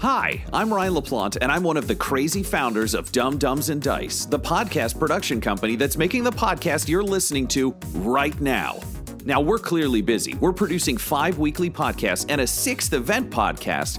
Hi, I'm Ryan LaPlante, and I'm one of the crazy founders of Dumb Dumbs and Dice, the podcast production company that's making the podcast you're listening to right now. Now, we're clearly busy. We're producing five weekly podcasts and a sixth event podcast,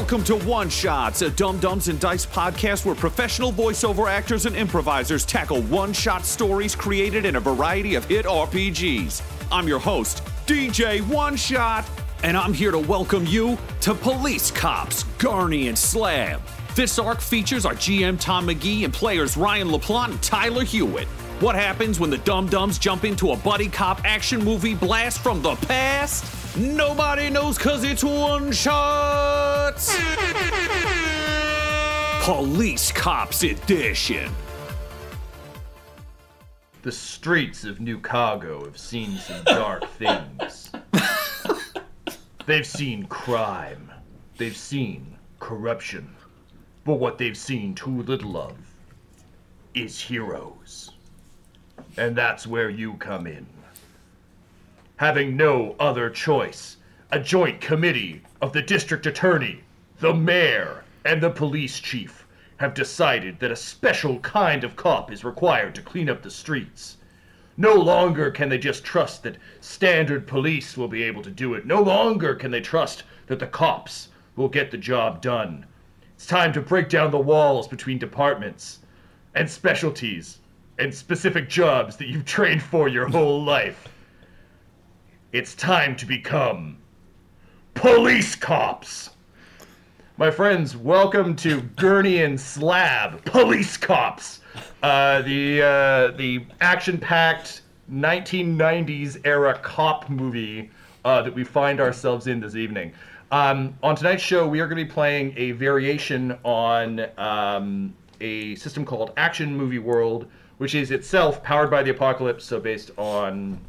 Welcome to One Shots, a Dumb Dumbs and Dice podcast where professional voiceover actors and improvisers tackle one shot stories created in a variety of hit RPGs. I'm your host, DJ One Shot, and I'm here to welcome you to Police Cops, Gurney and Slab. This arc features our GM Tom McGee and players Ryan LaPlante and Tyler Hewitt. What happens when the Dumb Dumbs jump into a buddy cop action movie blast from the past? Nobody knows cause it's one shot! Police Cops Edition. The streets of New Chicago have seen some dark things. they've seen crime. They've seen corruption. But what they've seen too little of is heroes. And that's where you come in. Having no other choice, a joint committee of the district attorney, the mayor, and the police chief have decided that a special kind of cop is required to clean up the streets. No longer can they just trust that standard police will be able to do it. No longer can they trust that the cops will get the job done. It's time to break down the walls between departments and specialties and specific jobs that you've trained for your whole life. It's time to become police cops. My friends, welcome to Gurney and Slab, Police Cops, uh, the uh, the action-packed 1990s era cop movie uh, that we find ourselves in this evening. Um, on tonight's show, we are going to be playing a variation on um, a system called Action Movie World, which is itself powered by the Apocalypse, so based on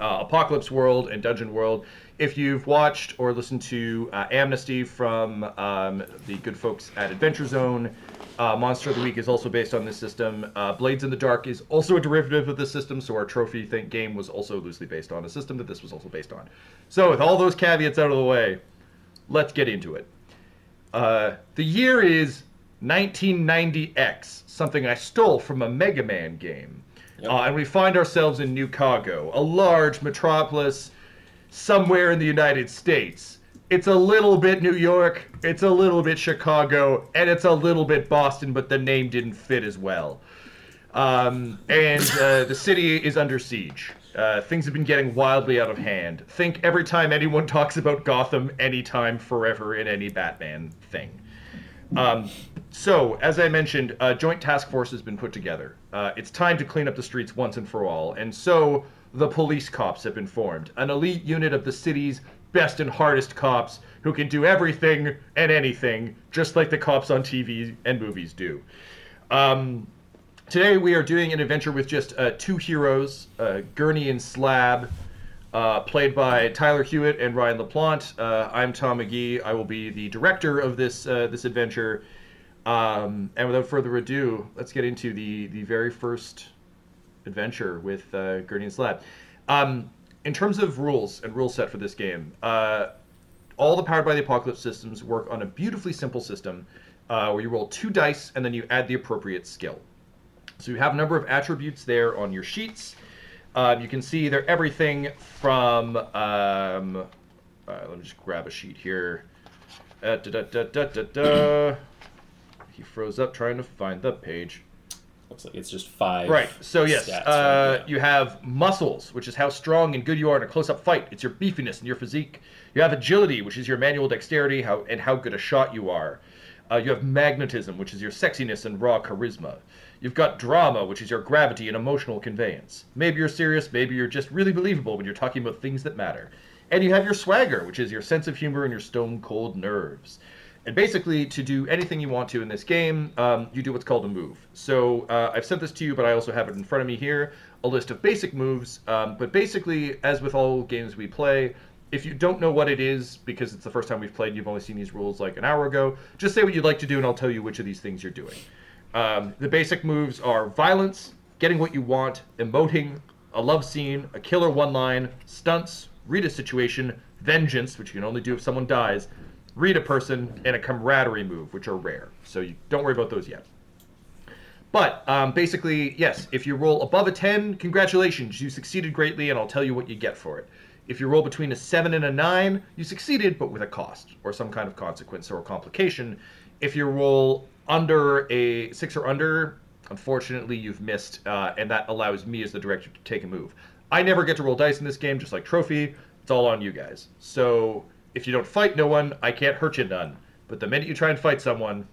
uh, Apocalypse World and Dungeon World. If you've watched or listened to uh, Amnesty from um, the good folks at Adventure Zone, uh, Monster of the Week is also based on this system. Uh, Blades in the Dark is also a derivative of this system, so our trophy think game was also loosely based on a system that this was also based on. So, with all those caveats out of the way, let's get into it. Uh, the year is 1990X, something I stole from a Mega Man game. Uh, and we find ourselves in New Chicago, a large metropolis somewhere in the United States. It's a little bit New York, it's a little bit Chicago, and it's a little bit Boston, but the name didn't fit as well. Um, and uh, the city is under siege. Uh, things have been getting wildly out of hand. Think every time anyone talks about Gotham, anytime, forever, in any Batman thing. Um, so, as I mentioned, a joint task force has been put together. Uh, it's time to clean up the streets once and for all, and so the police cops have been formed, an elite unit of the city's best and hardest cops who can do everything and anything, just like the cops on TV and movies do. Um, today, we are doing an adventure with just uh, two heroes, uh, Gurney and Slab. Uh, played by Tyler Hewitt and Ryan LaPlante. Uh, I'm Tom McGee. I will be the director of this uh, this adventure. Um, and without further ado, let's get into the the very first adventure with uh, Gurney and Slab. Um, in terms of rules and rule set for this game, uh, all the Powered by the Apocalypse systems work on a beautifully simple system uh, where you roll two dice and then you add the appropriate skill. So you have a number of attributes there on your sheets. Um, you can see they're everything from. Um, uh, let me just grab a sheet here. Uh, da, da, da. He froze up trying to find the page. looks like it's just five. Right. So yes, uh, right? You have muscles, which is how strong and good you are in a close-up fight. It's your beefiness and your physique. You have agility, which is your manual dexterity, how and how good a shot you are. Uh, you have magnetism, which is your sexiness and raw charisma. You've got drama, which is your gravity and emotional conveyance. Maybe you're serious, maybe you're just really believable when you're talking about things that matter. And you have your swagger, which is your sense of humor and your stone cold nerves. And basically, to do anything you want to in this game, um, you do what's called a move. So uh, I've sent this to you, but I also have it in front of me here a list of basic moves. Um, but basically, as with all games we play, if you don't know what it is because it's the first time we've played you've only seen these rules like an hour ago, just say what you'd like to do and I'll tell you which of these things you're doing. Um, the basic moves are violence, getting what you want, emoting, a love scene, a killer one line, stunts, read a situation, vengeance, which you can only do if someone dies, read a person, and a camaraderie move, which are rare. So you don't worry about those yet. But um, basically, yes, if you roll above a 10, congratulations, you succeeded greatly, and I'll tell you what you get for it. If you roll between a 7 and a 9, you succeeded, but with a cost, or some kind of consequence or complication. If you roll under a 6 or under, unfortunately, you've missed, uh, and that allows me as the director to take a move. I never get to roll dice in this game, just like Trophy. It's all on you guys. So if you don't fight no one, I can't hurt you none. But the minute you try and fight someone,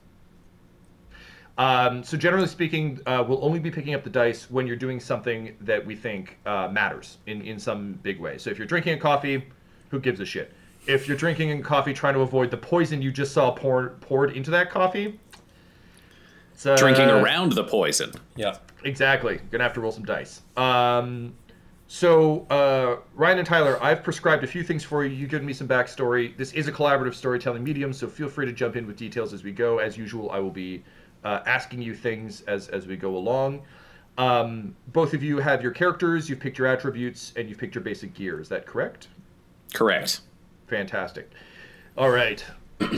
um, so generally speaking, uh, we'll only be picking up the dice when you're doing something that we think uh, matters in, in some big way. So if you're drinking a coffee, who gives a shit? If you're drinking a coffee trying to avoid the poison you just saw poured poured into that coffee, it's, uh, Drinking around the poison. Yeah. Exactly. Gonna have to roll some dice. Um, so uh, Ryan and Tyler, I've prescribed a few things for you. You've given me some backstory. This is a collaborative storytelling medium, so feel free to jump in with details as we go. As usual, I will be uh, asking you things as as we go along. Um, both of you have your characters. You've picked your attributes, and you've picked your basic gear. Is that correct? Correct. Fantastic. All right.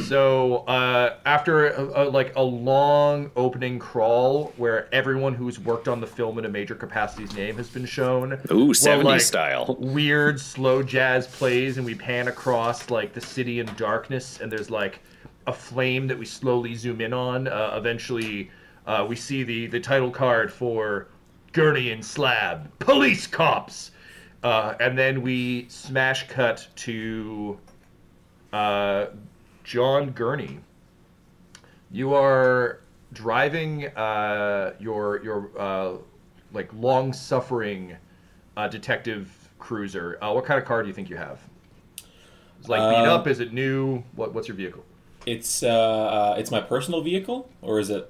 So uh, after a, a, like a long opening crawl where everyone who's worked on the film in a major capacity's name has been shown, Ooh, while, 70s like, style. weird slow jazz plays, and we pan across like the city in darkness, and there's like a flame that we slowly zoom in on. Uh, eventually, uh, we see the the title card for Gurney and Slab, police cops, uh, and then we smash cut to uh, John Gurney. You are driving uh, your your uh, like long suffering uh, detective cruiser. Uh, what kind of car do you think you have? Is like beat up? Is it new? What what's your vehicle? It's uh, uh, it's my personal vehicle, or is it?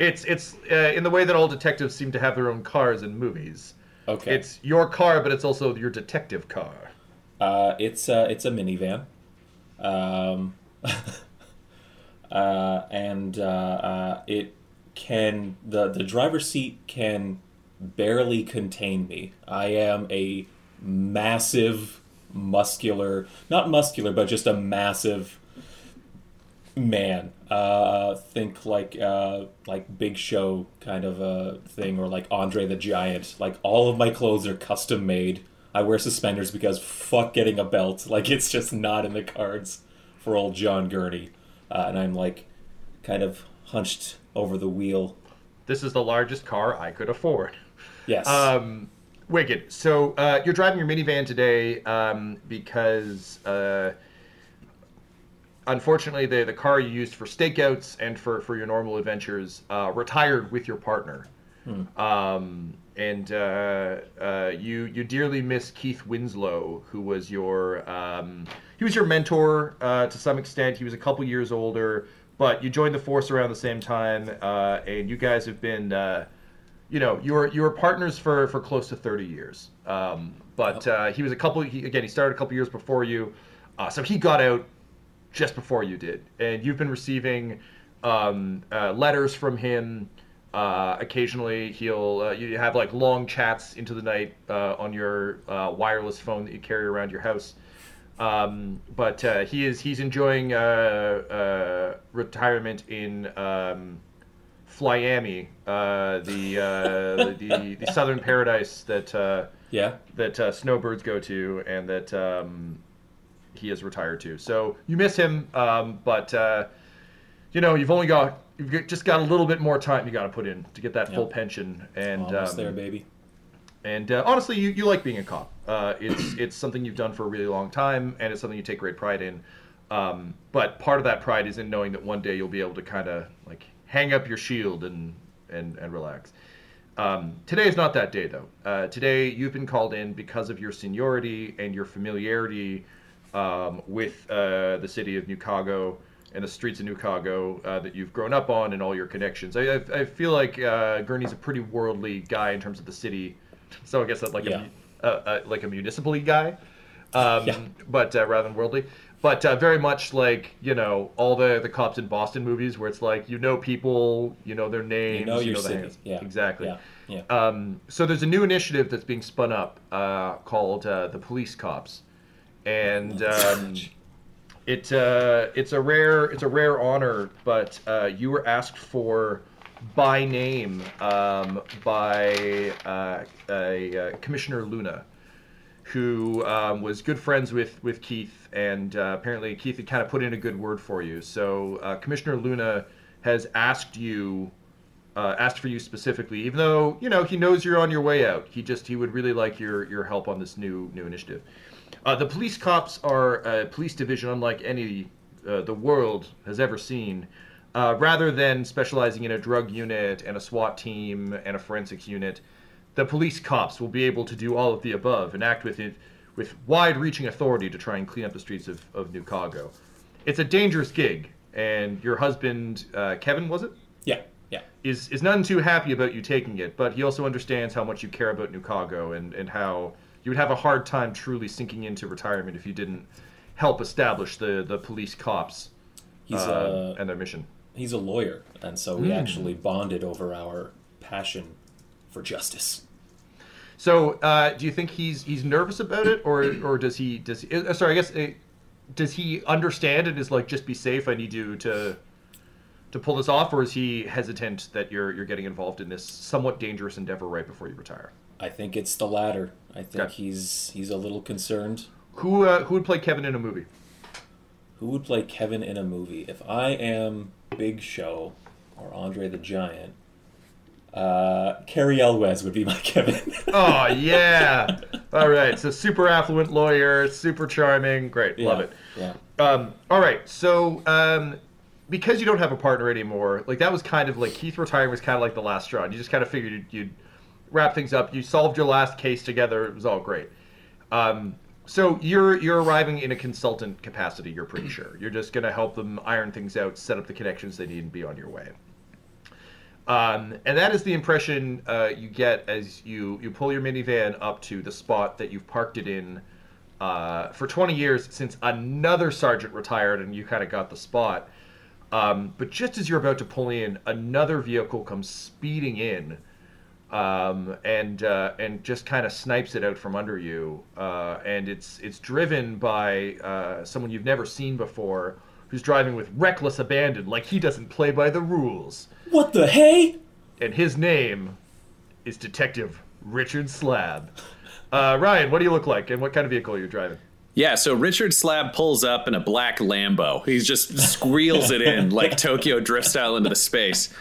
It's it's uh, in the way that all detectives seem to have their own cars in movies. Okay. It's your car, but it's also your detective car. Uh, it's uh, it's a minivan, um, uh, and uh, uh, it can the the driver's seat can barely contain me. I am a massive, muscular, not muscular, but just a massive man. Uh, think like uh, like Big Show kind of a thing, or like Andre the Giant. Like all of my clothes are custom made. I wear suspenders because fuck getting a belt. Like it's just not in the cards for old John Gurney. Uh, and I'm like kind of hunched over the wheel. This is the largest car I could afford. Yes. Um, Wicked. So uh, you're driving your minivan today um, because, uh, unfortunately, the the car you used for stakeouts and for for your normal adventures uh, retired with your partner. Um, and uh, uh, you you dearly miss Keith Winslow, who was your um, he was your mentor uh, to some extent. He was a couple years older, but you joined the force around the same time, uh, and you guys have been uh, you know you were you were partners for for close to 30 years. Um, but uh, he was a couple he, again he started a couple years before you uh, so he got out just before you did. And you've been receiving um, uh, letters from him uh, occasionally. He'll uh, you have like long chats into the night uh, on your uh, wireless phone that you carry around your house um, but uh, he is he's enjoying uh, uh, retirement in um, Flyami, uh, the, uh, the the southern paradise that uh, yeah. that uh, snowbirds go to, and that um, he is retired to. So you miss him, um, but uh, you know, you've only got you've just got a little bit more time you got to put in to get that full pension, and Almost um, there, baby. And uh, honestly, you, you like being a cop. Uh, it's it's something you've done for a really long time, and it's something you take great pride in. Um, but part of that pride is in knowing that one day you'll be able to kind of like hang up your shield and and and relax. Um, today is not that day, though. Uh, today you've been called in because of your seniority and your familiarity um, with uh, the city of New Chicago and the streets of New Chicago uh, that you've grown up on and all your connections. I, I, I feel like uh, Gurney's a pretty worldly guy in terms of the city, so I guess like Yeah. a, uh, uh, like a municipal guy, um, Yeah. but uh, rather than worldly. But uh, very much like you know all the the cops in Boston movies, where it's like you know people, you know their names, You know city. hands. Yeah. exactly. Yeah. Yeah. Um, so there's a new initiative that's being spun up uh, called uh, the Police Cops, and um, it uh, it's a rare it's a rare honor, but uh, you were asked for by name um, by uh, a, uh Commissioner Luna, who um, was good friends with with Keith, and uh, apparently Keith had kind of put in a good word for you. So uh, Commissioner Luna has asked you uh, asked for you specifically, even though you know he knows you're on your way out. He just he would really like your your help on this new new initiative. The police cops are a police division unlike any the world has ever seen. Uh, rather than specializing in a drug unit and a SWAT team and a forensics unit, the police cops will be able to do all of the above and act with it with wide-reaching authority to try and clean up the streets of, of New Chicago. It's a dangerous gig, and your husband, uh, Kevin, was it? Yeah. Yeah. is is none too happy about you taking it, but he also understands how much you care about New Chicago and, and how you would have a hard time truly sinking into retirement if you didn't help establish the, the police cops He's uh, a and their mission. He's a lawyer, and so we actually bonded over our passion for justice. So, uh, do you think he's he's nervous about it, or or does he does he, uh, sorry I guess uh, does he understand and is like just be safe? I need you to to pull this off, or is he hesitant that you're you're getting involved in this somewhat dangerous endeavor right before you retire? I think it's the latter. I think Okay. he's he's a little concerned. Who uh, who would play Kevin in a movie? Who would play Kevin in a movie? If I am Big Show or Andre the Giant, uh, Cary Elwes would be my Kevin. Oh yeah. All right. So super affluent lawyer, super charming. Great. Love it. Yeah. Um, all right. So um, because you don't have a partner anymore, like that was kind of like Keith retiring was kind of like the last straw. You just kind of figured you'd, you'd wrap things up. You solved your last case together. It was all great. Um, so you're you're arriving in a consultant capacity. You're pretty sure. You're just gonna help them iron things out, set up the connections they need, and be on your way. Um, and that is the impression uh, you get as you, you pull your minivan up to the spot that you've parked it in uh, for 20 years since another sergeant retired and you kind of got the spot. Um, but just as you're about to pull in, another vehicle comes speeding in um, and uh, and just kind of snipes it out from under you. Uh, and it's it's driven by uh, someone you've never seen before, who's driving with reckless abandon, like he doesn't play by the rules What the hey? and his name is Detective Richard Slab. Uh, Ryan, what do you look like, and what kind of vehicle are you driving? Yeah, so Richard Slab pulls up in a black Lambo. He just squeals it in like Tokyo Drift style into the space.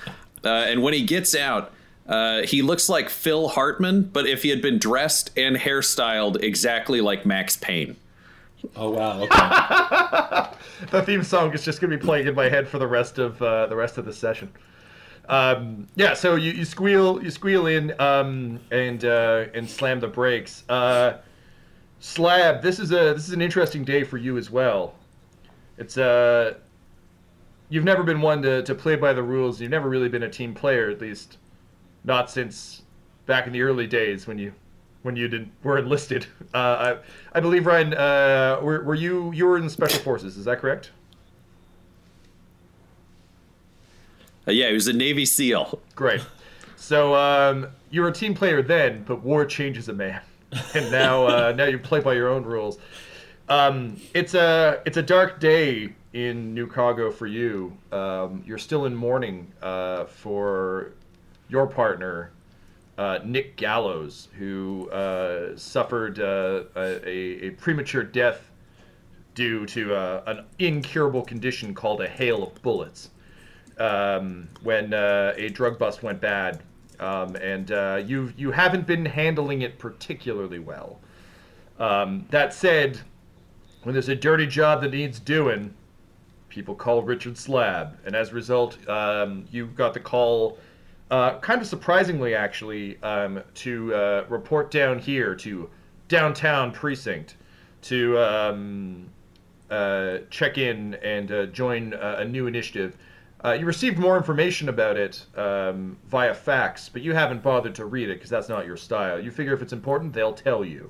Uh, and when he gets out, uh, he looks like Phil Hartman, but if he had been dressed and hairstyled exactly like Max Payne. Oh wow. Okay. The theme song is just going to be playing in my head for the rest of uh, the rest of the session. Um, yeah, so you, you squeal you squeal in um, and uh, and slam the brakes. Uh, Slab, this is a this is an interesting day for you as well. It's uh, you've never been one to, to play by the rules. You've never really been a team player, at least not since back in the early days when you when you didn't were enlisted. Uh, I I believe Ryan, uh, were, were you you were in the special forces? Is that correct? Uh, yeah, he was a Navy SEAL. Great. So um, you were a team player then, but war changes a man, and now uh, now you play by your own rules. Um, it's a it's a dark day in New Chicago for you. Um, you're still in mourning uh, for your partner, uh, Nick Gallows, who uh, suffered uh, a, a premature death due to uh, an incurable condition called a hail of bullets. um, when uh, a drug bust went bad, um, and uh, you you haven't been handling it particularly well. Um, that said, when there's a dirty job that needs doing, people call Richard Slab, and as a result, um, you got the call. Uh, kind of surprisingly, actually, um, to uh, report down here to downtown precinct to um, uh, check in and uh, join uh, a new initiative. Uh, you received more information about it um, via fax, but you haven't bothered to read it because that's not your style. You figure if it's important, they'll tell you.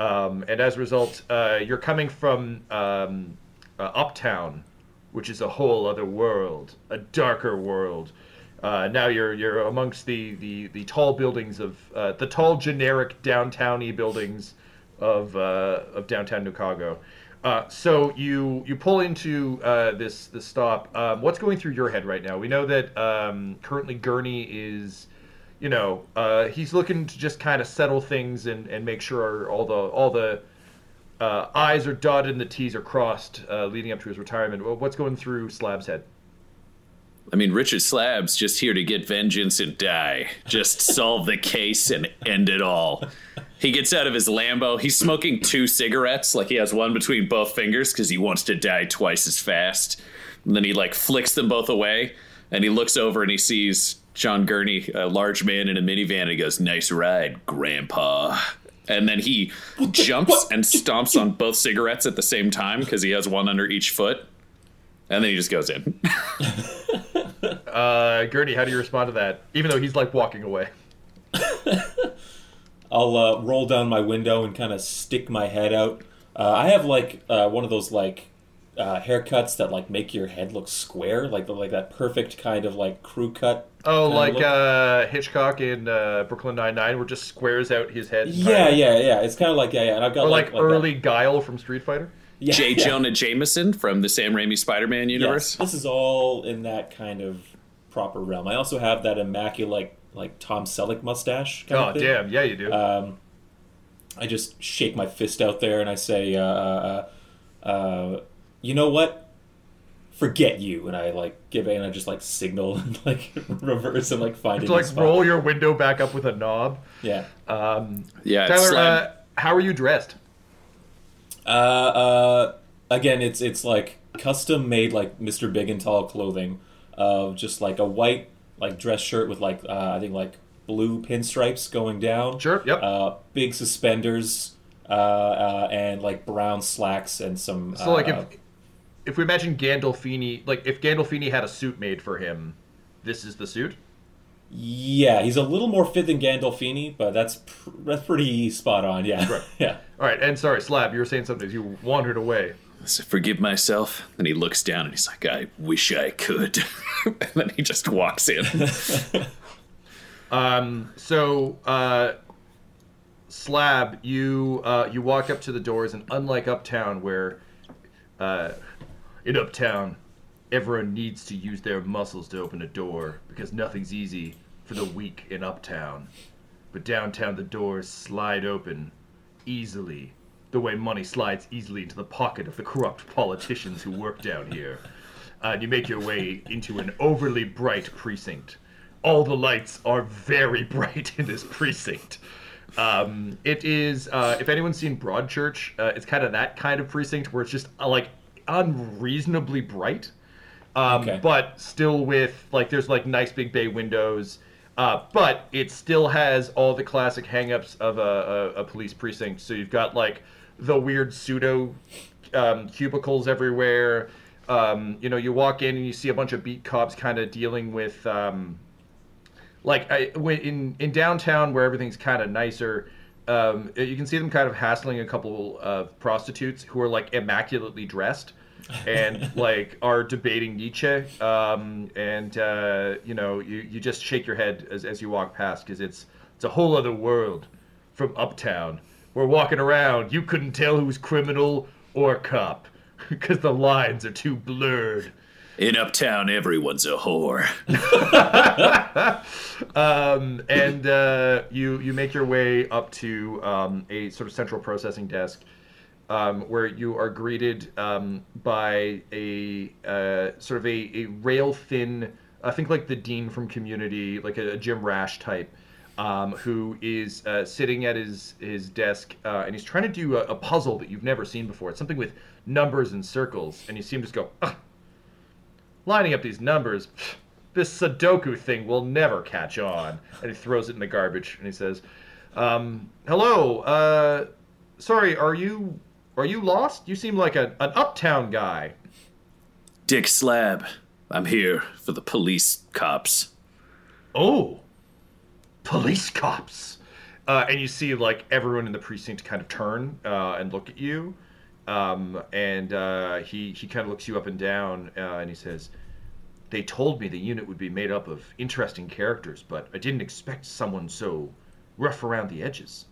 Um, and as a result, you're coming from um, Uptown, which is a whole other world, a darker world. Uh, now you're you're amongst the, the, the tall buildings of uh, the tall generic downtowny buildings of uh, of downtown Chicago. Uh, so you you pull into uh, this this stop. Um, what's going through your head right now? We know that um, currently Gurney is, you know, uh, he's looking to just kind of settle things and, and make sure all the all the I's are dotted and the T's are crossed, leading up to his retirement. What's going through Slab's head? I mean, Richard Slab's just here to get vengeance and die. Just solve the case and end it all. He gets out of his Lambo. He's smoking two cigarettes, like he has one between both fingers because he wants to die twice as fast. And then he like flicks them both away, and he looks over and he sees John Gurney, a large man in a minivan, and he goes, "Nice ride, Grandpa." And then he jumps and stomps on both cigarettes at the same time because he has one under each foot. And then he just goes in. Uh, Gurney, how do you respond to that? Even though he's like walking away. I'll uh, roll down my window and kind of stick my head out. Uh, I have like uh, one of those like uh, haircuts that like make your head look square, like like that perfect kind of like crew cut. Oh, like uh, Hitchcock in uh, Brooklyn Nine Nine, where just squares out his head. yeah, yeah, yeah. It's kind of like yeah, yeah. And I've got Or like, like, that- early Guile from Street Fighter. yeah, J. yeah. Jonah Jameson from the Sam Raimi Spider-Man Yes, universe. this is all in that kind of proper realm. I also have that immaculate like Tom Selleck mustache. Kind Oh of thing. damn, yeah, you do. Um, I just shake my fist out there and I say, uh, uh, uh, "You know what? Forget you." And I like give it and I just like signal and like reverse and like find to a new like spot. roll your window back up with a knob. Yeah. Um, Yeah, Tyler, Slab. uh, how are you dressed? Uh, uh, again, it's it's like custom made like Mr. Big and Tall clothing of just like a white like dress shirt with like uh, I think like blue pinstripes going down. Sure, yep. Uh, big suspenders. Uh, uh, and like brown slacks and some. So like uh, if if we imagine Gandolfini, like if Gandolfini had a suit made for him, this is the suit. Yeah, he's a little more fit than Gandolfini, but that's pr- that's pretty spot on. Yeah, Right. yeah. All right, and sorry, Slab, you were saying something as you wandered away. So forgive myself. Then he looks down and he's like, I wish I could. and then he just walks in. Um, so uh, Slab, you uh, you walk up to the doors, and unlike Uptown, where uh, in Uptown everyone needs to use their muscles to open a door because nothing's easy for the weak in Uptown, but downtown the doors slide open easily, the way money slides easily into the pocket of the corrupt politicians who work down here. Uh, and you make your way into an overly bright precinct. All the lights are very bright in this precinct. Um, it is, uh, if anyone's seen Broadchurch, uh, it's kind of that kind of precinct where it's just uh, like unreasonably bright, um, Okay. but still with like there's like nice big bay windows. Uh, but it still has all the classic hangups of a, a, a police precinct. So you've got like the weird pseudo um, cubicles everywhere. Um, you know, you walk in and you see a bunch of beat cops kind of dealing with, um, like, I, in in downtown where everything's kind of nicer. Um, you can see them kind of hassling a couple of prostitutes who are like immaculately dressed and like are debating Nietzsche. Um, and uh, you know, you, you just shake your head as, as you walk past because it's it's a whole other world from uptown. We're walking around. You couldn't tell who's criminal or cop because the lines are too blurred. In Uptown, everyone's a whore. Um, and uh, you you make your way up to um, a sort of central processing desk. Um, where you are greeted um, by a uh, sort of a, a rail thin, I think like the dean from Community, like a, a Jim Rash type, um, who is uh, sitting at his his desk uh, and he's trying to do a, a, puzzle that you've never seen before. It's something with numbers and circles, and you see him just go, lining up these numbers. This Sudoku thing will never catch on, and he throws it in the garbage. And he says, um, "Hello, uh, sorry, are you are you lost? You seem like a, an uptown guy." Dick Slab, I'm here for the police cops. Oh, police cops. Uh, and you see like everyone in the precinct kind of turn uh, and look at you. Um, and uh, he he kind of looks you up and down, uh, and he says, "They told me the unit would be made up of interesting characters, but I didn't expect someone so rough around the edges."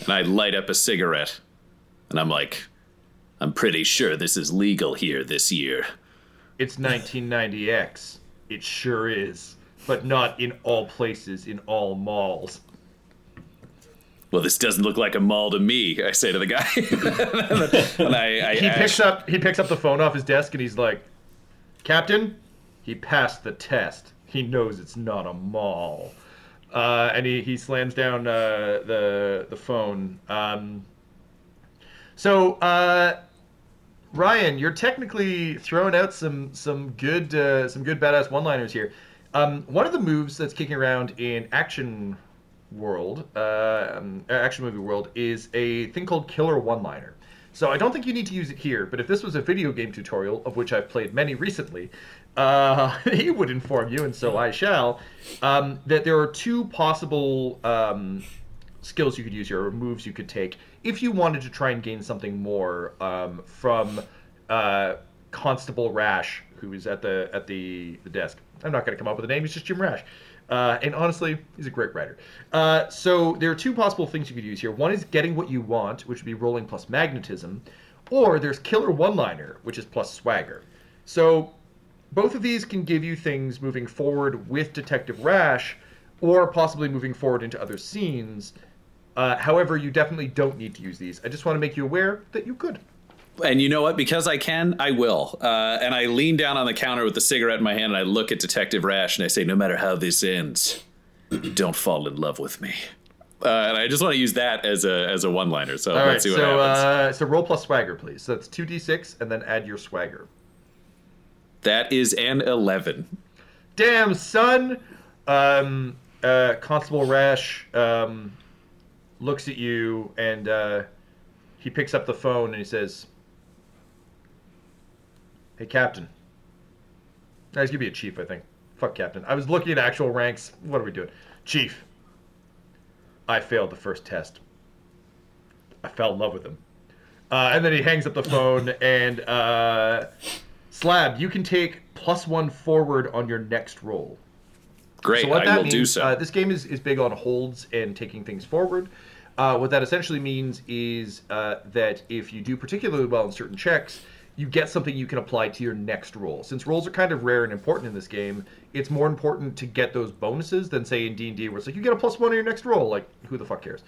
And I light up a cigarette, and I'm like, "I'm pretty sure this is legal here this year." It's 1990X. It sure is but not in all places in all malls. Well, this doesn't look like a mall to me. I say to the guy, and I, I, he picks up he picks up the phone off his desk and he's like, "Captain, he passed the test. He knows it's not a mall." Uh, and he, he slams down uh, the the phone. Um, so uh, Ryan, you're technically throwing out some some good uh, some good badass one liners here. Um, one of the moves that's kicking around in action world, uh, um, action movie world, is a thing called killer one-liner. So I don't think you need to use it here, but if this was a video game tutorial, of which I've played many recently, uh, he would inform you, and so I shall, um, that there are two possible um, skills you could use here, or moves you could take, if you wanted to try and gain something more um, from uh, Constable Rash, who is at the at the, the desk. I'm not going to come up with a name. He's just Jim Rash. Uh, and honestly, he's a great writer. Uh, so there are two possible things you could use here. One is getting what you want, which would be rolling plus magnetism, or there's killer one-liner, which is plus swagger. So both of these can give you things moving forward with Detective Rash, or possibly moving forward into other scenes. Uh, however, you definitely don't need to use these. I just want to make you aware that you could. And you know what? Because I can, I will. Uh, and I lean down on the counter with the cigarette in my hand and I look at Detective Rash and I say, no matter how this ends, don't fall in love with me. Uh, and I just want to use that as a as a one liner. So All let's right, see what so, happens. Uh, so roll plus swagger, please. So that's two d six, and then add your swagger. That is an eleven. Damn son. Um, uh, Constable Rash um, looks at you and uh, he picks up the phone and he says, Hey, Captain. Nah, he's gonna be a chief, I think. Fuck Captain. I was looking at actual ranks. What are we doing? Chief. I failed the first test. I fell in love with him. Uh, and then he hangs up the phone and uh, Slab, you can take plus one forward on your next roll. Great, so what I that will means, do so. Uh, this game is, is big on holds and taking things forward. Uh, what that essentially means is uh, that if you do particularly well in certain checks, you get something you can apply to your next roll. Since rolls are kind of rare and important in this game, it's more important to get those bonuses than say in D and D, where it's like you get a plus one on your next roll. Like who the fuck cares?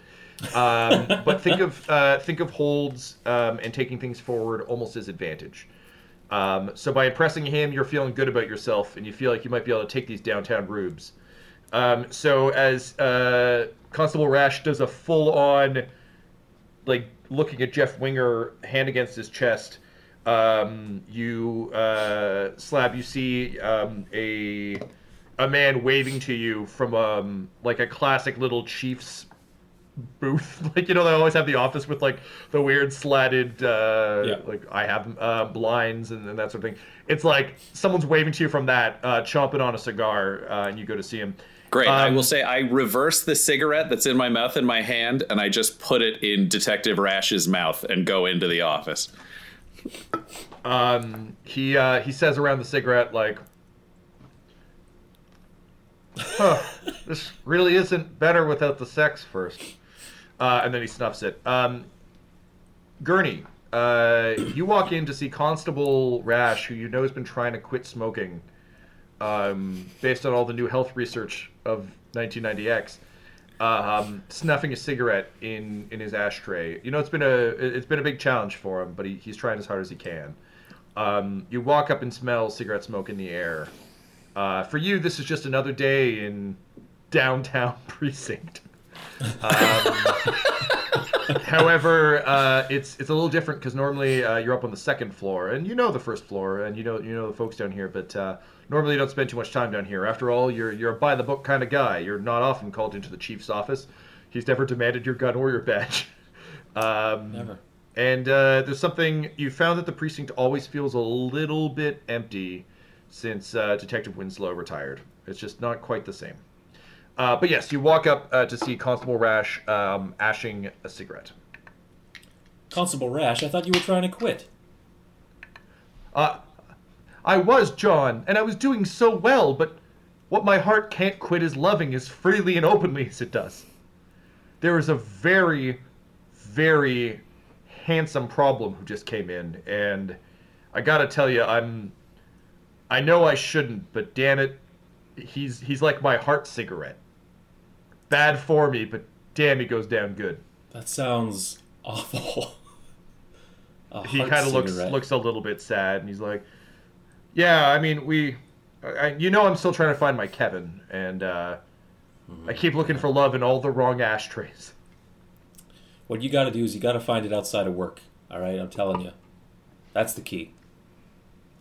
Um, but think of uh, think of holds um, and taking things forward almost as advantage. Um, so by impressing him, you're feeling good about yourself, and you feel like you might be able to take these downtown rubes. Um, so as uh, Constable Rash does a full on, like looking at Jeff Winger, hand against his chest um, you uh, slab you see um, a a man waving to you from um, like a classic little chief's booth. Like you know they always have the office with like the weird slatted uh, yeah. like i have uh, blinds and, and, that sort of thing. It's like someone's waving to you from that uh, chomping on a cigar uh, and you go to see him Great. Um, I will say I reverse the cigarette that's in my mouth in my hand, and I just put it in Detective Rash's mouth and go into the office. Um, he uh, he says around the cigarette like, huh, "This really isn't better without the sex first. Uh, and then he snuffs it. Um, Gurney, uh, you walk in to see Constable Rash, who you know has been trying to quit smoking, um, based on all the new health research of 1990X. um, snuffing a cigarette in in his ashtray. You know, it's been a it's been a big challenge for him, but he, he's trying as hard as he can. Um, you walk up and smell cigarette smoke in the air. Uh, for you, this is just another day in downtown precinct. Um, however, uh, it's it's a little different because normally uh, you're up on the second floor, and you know the first floor, and you know you know the folks down here. But uh, normally you don't spend too much time down here. After all, you're you're a by the book kind of guy. You're not often called into the chief's office. He's never demanded your gun or your badge. Um, Never. and uh, there's something you found that the precinct always feels a little bit empty since uh, Detective Winslow retired. It's just not quite the same. Uh, but yes, you walk up uh, to see Constable Rash um, ashing a cigarette. Constable Rash, I thought you were trying to quit. Uh, I was John, and I was doing so well, but what my heart can't quit is loving as freely and openly as it does. There is a very, very handsome problem who just came in, and I gotta tell you, I'm. I know I shouldn't, but damn it, he's he's like my heart cigarette. Bad for me, but damn, he goes down good. That sounds awful. He kind of looks looks a little bit sad, and he's like, "Yeah, I mean, we, I, you know, I'm still trying to find my Kevin, and uh, I keep looking for love in all the wrong ashtrays." What you got to do is you got to find it outside of work. All right, I'm telling you, that's the key.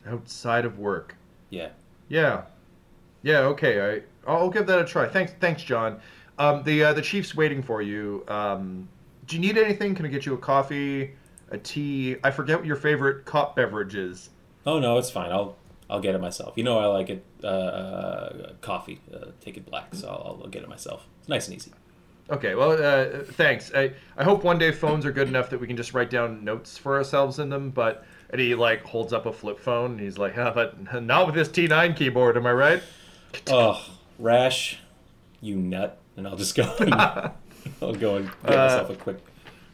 Outside of work. Yeah. Yeah, yeah, okay. I I'll give that a try. Thanks, thanks, John. Um, the uh, the chief's waiting for you. Um, do you need anything? Can I get you a coffee, a tea? I forget what your favorite cop beverage is. Oh no, it's fine. I'll I'll get it myself. You know I like it. Uh, Uh, coffee. Uh, take it black. So I'll, I'll get it myself. It's nice and easy. Okay, well, uh, thanks. I, I hope one day phones are good enough that we can just write down notes for ourselves in them. But and he like holds up a flip phone. And he's like, "Ah, but not with this T9 keyboard, am I right? Oh, Rash, you nut. And I'll just go. And, I'll go and get myself a quick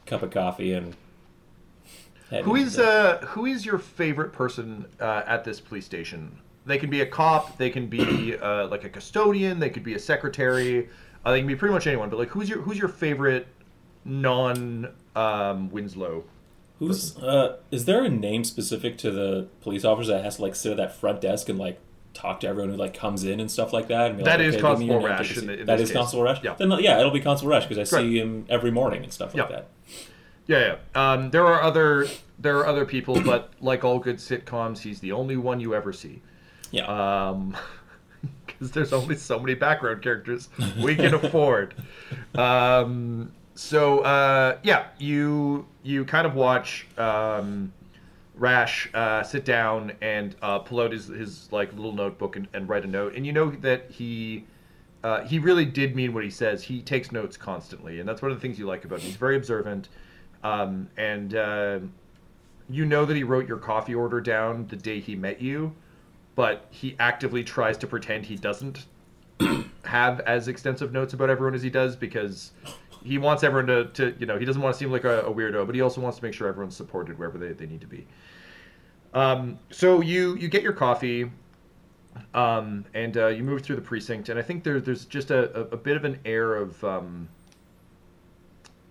cup of coffee and. Head Who is uh who is your favorite person uh, at this police station? They can be a cop. They can be uh, like a custodian. They could be a secretary. Uh, they can be pretty much anyone. But like, who's your who's your favorite non um, Winslow? Who's uh is there a name specific to the police officer that has to like sit at that front desk and like talk to everyone who like comes in and stuff like that? And That like, is "Okay, give me your Constable Rash in the- in That is case. Constable Rash. Yeah. Then yeah, it'll be Constable Rash because I Right. see him every morning and stuff like Yeah. that. Yeah, yeah. Um, there are other there are other people, but like all good sitcoms, he's the only one you ever see. Yeah. Um, because there's only so many background characters we can afford. Um, so uh, yeah, you you kind of watch um, Rash uh, sit down and uh, pull out his, his like little notebook and, and write a note, and you know that he uh, he really did mean what he says. He takes notes constantly, and that's one of the things you like about him. He's very observant, um, and uh, you know that he wrote your coffee order down the day he met you, but he actively tries to pretend he doesn't have as extensive notes about everyone as he does because he wants everyone to, to you know he doesn't want to seem like a, a weirdo, but he also wants to make sure everyone's supported wherever they, they need to be. Um, so you you get your coffee, um, and uh, you move through the precinct, and I think there, there's just a, a, a bit of an air of um,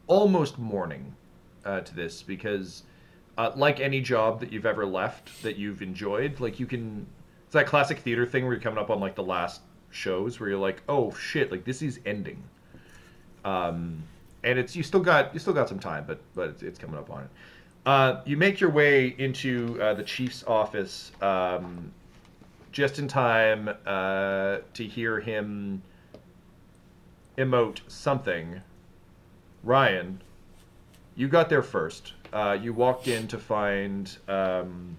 almost mourning uh, to this because, uh, like any job that you've ever left that you've enjoyed, like you can, it's that classic theater thing where you're coming up on like the last shows where you're like, oh shit, like this is ending. Um, and it's you still got you still got some time, but but it's, it's coming up on it. Uh, you make your way into uh, the chief's office um, just in time uh, to hear him emote something. Ryan, you got there first. Uh, you walked in to find. Um,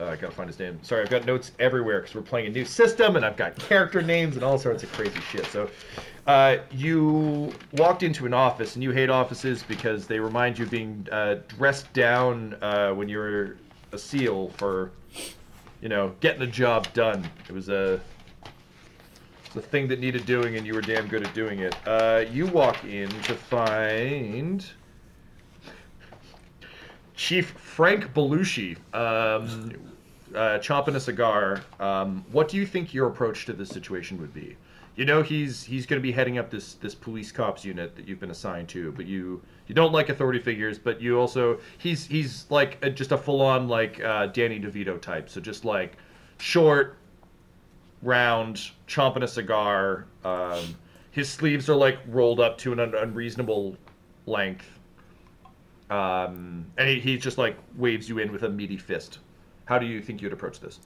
uh, I gotta find his name. Sorry, I've got notes everywhere because we're playing a new system and I've got character names and all sorts of crazy shit. So, uh, you walked into an office and you hate offices because they remind you of being uh, dressed down uh, when you were a SEAL for, you know, getting a job done. It was a a thing that needed doing, and you were damn good at doing it. Uh, you walk in to find Chief Frank Belushi um, uh, chomping a cigar. Um, what do you think your approach to this situation would be? you know he's he's going to be heading up this this police cops unit that you've been assigned to, but you you don't like authority figures, but you also he's he's like a, just a full on like uh, Danny DeVito type, so just like short, round, chomping a cigar. Um, his sleeves are like rolled up to an un- unreasonable length. Um, and he, he just like waves you in with a meaty fist. How do you think you'd approach this?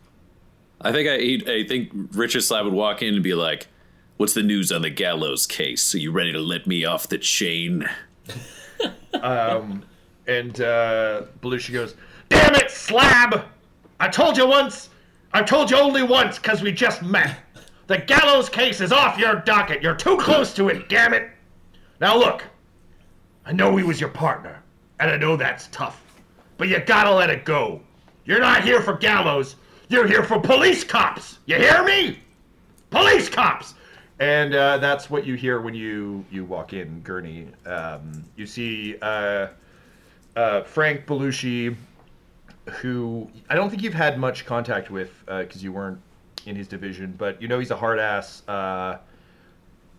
I think I, I think Richard Slab would walk in and be like, "What's the news on the gallows case? Are you ready to let me off the chain?" Um, and uh, Belushi goes, "Damn it, Slab! I told you once. I told you only once because we just met. The gallows case is off your docket. You're too close to it. Damn it! Now look, I know he was your partner, and I know that's tough, but you gotta let it go. You're not here for gallows. You're here for police cops. You hear me? Police cops." And uh, that's what you hear when you you walk in, Gurney. Um, you see uh, uh, Frank Belushi, who I don't think you've had much contact with because you weren't in his division, but you know he's a hard ass. Uh,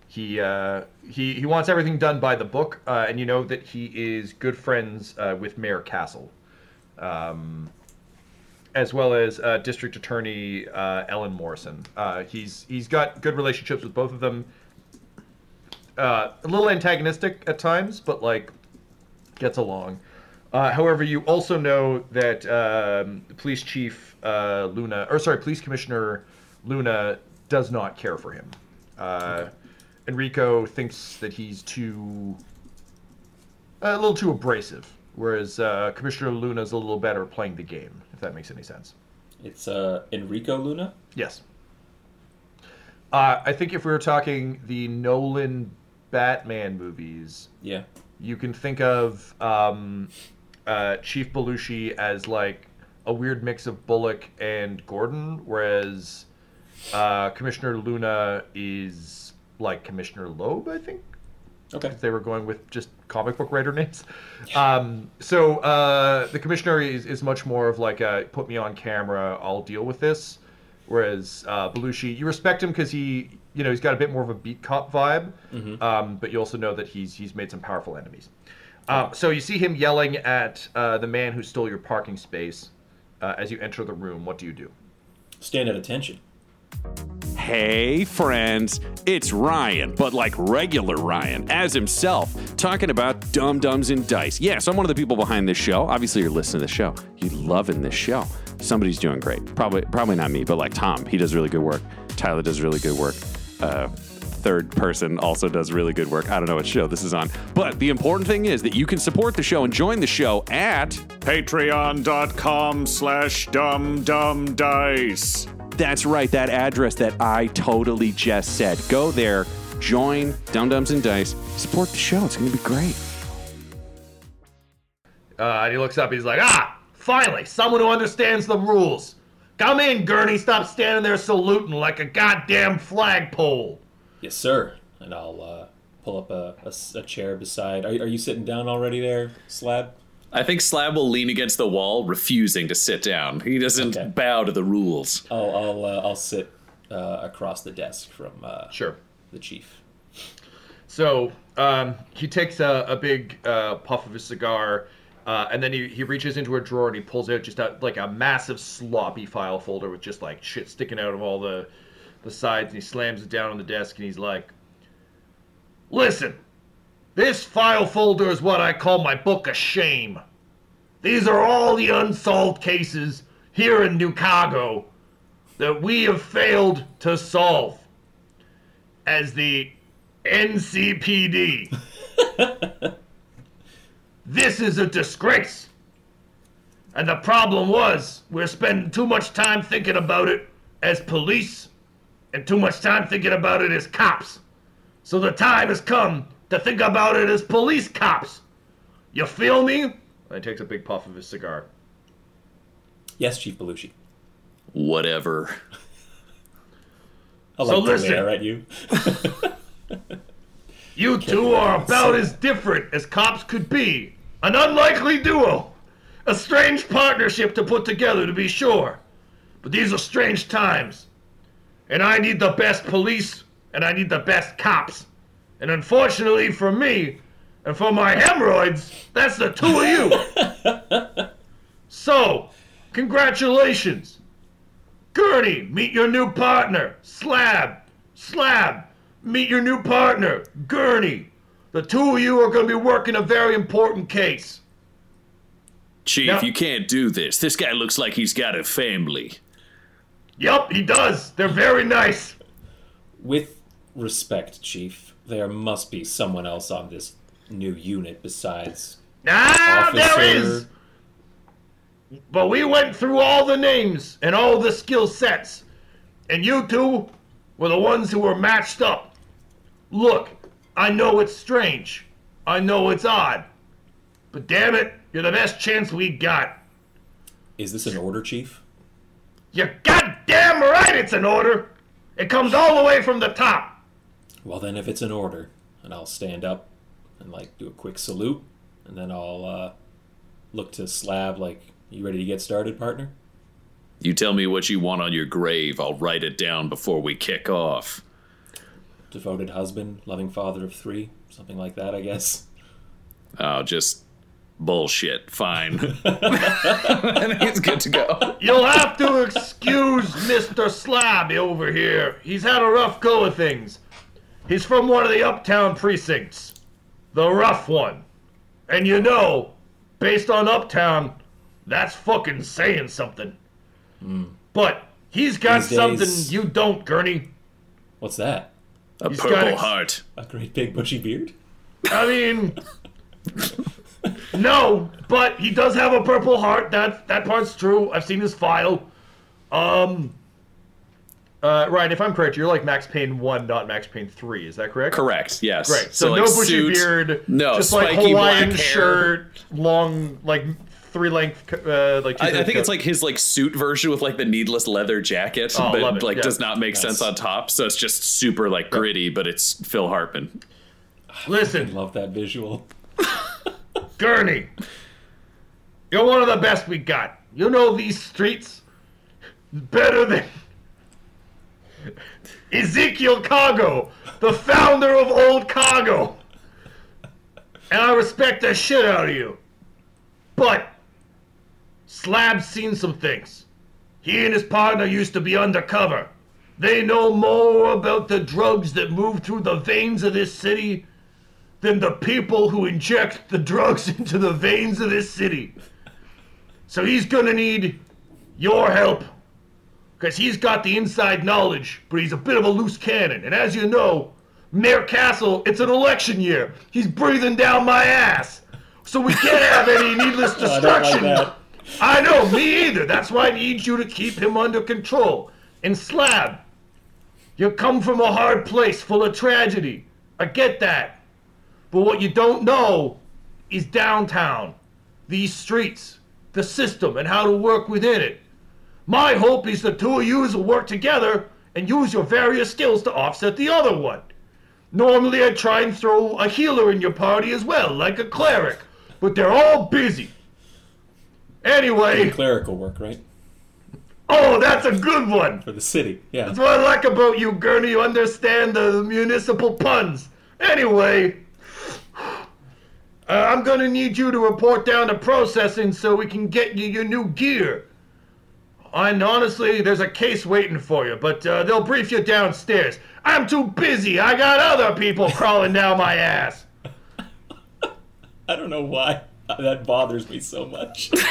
he uh, he he wants everything done by the book, uh, and you know that he is good friends uh, with Mayor Castle, um, as well as uh, District Attorney uh, Ellen Morrison. Uh, he's he's got good relationships with both of them. Uh, a little antagonistic at times, but like gets along. Uh, however, you also know that um, Police Chief uh, Luna, or sorry, Police Commissioner Luna does not care for him. Uh, Enrico thinks that he's too, a little too abrasive, whereas uh, Commissioner Luna's a little better at playing the game, if that makes any sense. It's uh, Enrico Luna. Yes. Uh, I think if we were talking the Nolan Batman movies, Yeah. you can think of um, uh, Chief Belushi as like a weird mix of Bullock and Gordon, whereas uh, Commissioner Luna is like Commissioner Loeb, I think. Okay. They were going with just comic book writer names. Um, so uh, the commissioner is, is much more of like a put me on camera, I'll deal with this. Whereas uh, Belushi, you respect him because he, you know, he's got a bit more of a beat cop vibe, um, but you also know that he's he's made some powerful enemies. Um, so you see him yelling at uh, the man who stole your parking space uh, as you enter the room. What do you do? Stand at attention. Hey, friends, it's Ryan, but like regular Ryan, as himself, talking about Dumb Dumbs and Dice. Yes, I'm one of the people behind this show. Obviously, you're listening to this show. You're loving this show. Somebody's doing great. Probably, probably not me, but like Tom, he does really good work. Tyler does really good work. Uh, third person also does really good work. I don't know what show this is on. But the important thing is that you can support the show and join the show at Patreon.com slash dumbdumbdice. That's right, that address that I totally just said. Go there, join Dumb Dumbs and Dice, support the show. It's going to be great. Uh, and he looks up. He's like, "Ah, finally, someone who understands the rules. Come in, Gurney. Stop standing there saluting like a goddamn flagpole." Yes, sir. And I'll uh, pull up a chair beside. Are, are you sitting down already there, Slab? I think Slab will lean against the wall, refusing to sit down. He doesn't Okay. bow to the rules. I'll I'll, uh, I'll sit uh, across the desk from uh, Sure. the chief. So um, he takes a, a big uh, puff of his cigar, uh, and then he, he reaches into a drawer and he pulls out just a, like a massive sloppy file folder with just like shit sticking out of all the the sides, and he slams it down on the desk and he's like, "Listen, this file folder is what I call my book of shame. These are all the unsolved cases here in New Chicago that we have failed to solve." As the NCPD. this is a disgrace. And the problem was, we're spending too much time thinking about it as police and too much time thinking about it as cops. So the time has come to think about it as police cops. You feel me? And he takes a big puff of his cigar. Yes, Chief Belushi. Whatever. I'll So like listen. at you. You two are about as different as cops could be. An unlikely duo. A strange partnership to put together, to be sure. But these are strange times. And I need the best police and I need the best cops. And unfortunately for me, and for my hemorrhoids, that's the two of you. so, congratulations. Gurney, meet your new partner. Slab, Slab, meet your new partner. Gurney. The two of you are going to be working a very important case. Chief, Yeah. you can't do this. This guy looks like he's got a family. Yup, he does. They're very nice. With respect, Chief, there must be someone else on this new unit besides Ah, Officer. there is. But we went through all the names and all the skill sets, and you two were the ones who were matched up. Look, I know it's strange. I know it's odd. But damn it, you're the best chance we got. Is this an order, Chief? You're goddamn right it's an order. It comes all the way from the top. Well, then, if it's an order, and I'll stand up and like do a quick salute, and then I'll uh, look to Slab like, "You ready to get started, partner?" You tell me what you want on your grave, I'll write it down before we kick off. Devoted husband, loving father of three, something like that, I guess. Oh, just bullshit. Fine. I think it's good to go. You'll have to excuse Mr. Slab over here. He's had a rough go of things. He's from one of the uptown precincts. The rough one. And you know, based on uptown, that's fucking saying something. Hmm. But he's got These days- something you don't, Gurney. What's that? A He's got purple ex- heart. A great big bushy beard? I mean, no, but he does have a purple heart. That that part's true. I've seen his file. Um, uh, Ryan, if I'm correct, you're like Max Payne one, not Max Payne three. Is that correct? Correct, yes. Great. So, like, no bushy suit- beard. No, just like spiky Hawaiian black hair. shirt, long like three length, uh, like. I, I two-thirds think it's like his like suit version with like the needless leather jacket, Oh, but love it, like yeah. does not make sense on top. So it's just super like gritty, but it's Phil Hartman. Listen, Love that visual. Gurney, you're one of the best we got. You know these streets better than Ezekiel Cargo, the founder of Old Cargo. And I respect the shit out of you. But Slab's seen some things. He and his partner used to be undercover. They know more about the drugs that move through the veins of this city than the people who inject the drugs into the veins of this city. So he's gonna need your help. Because he's got the inside knowledge, but he's a bit of a loose cannon. And as you know, Mayor Castle, it's an election year. He's breathing down my ass. So we can't have any needless I like destruction. I know, me either. That's why I need you to keep him under control. And Slab, you come from a hard place full of tragedy. I get that. But what you don't know is downtown, these streets, the system, and how to work within it. My hope is the two of you will work together and use your various skills to offset the other one. Normally, I try and throw a healer in your party as well, like a cleric, but they're all busy. Anyway, Clerical work, right? oh, that's a good one. For the city. Yeah. That's what I like about you, Gurney. You understand the municipal puns. Anyway, I'm gonna need you to report down to processing so we can get you your new gear. And honestly, there's a case waiting for you, but uh, they'll brief you downstairs. I'm too busy. I got other people crawling down my ass. I don't know why that bothers me so much.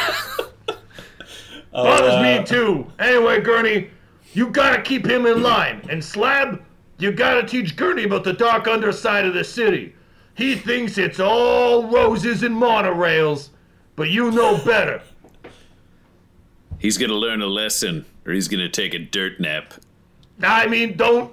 Bothers uh, me too. Anyway, Gurney, you gotta keep him in line. And Slab, you gotta teach Gurney about the dark underside of the city. He thinks it's all roses and monorails, but you know better. He's gonna learn a lesson, or he's gonna take a dirt nap. I mean, don't.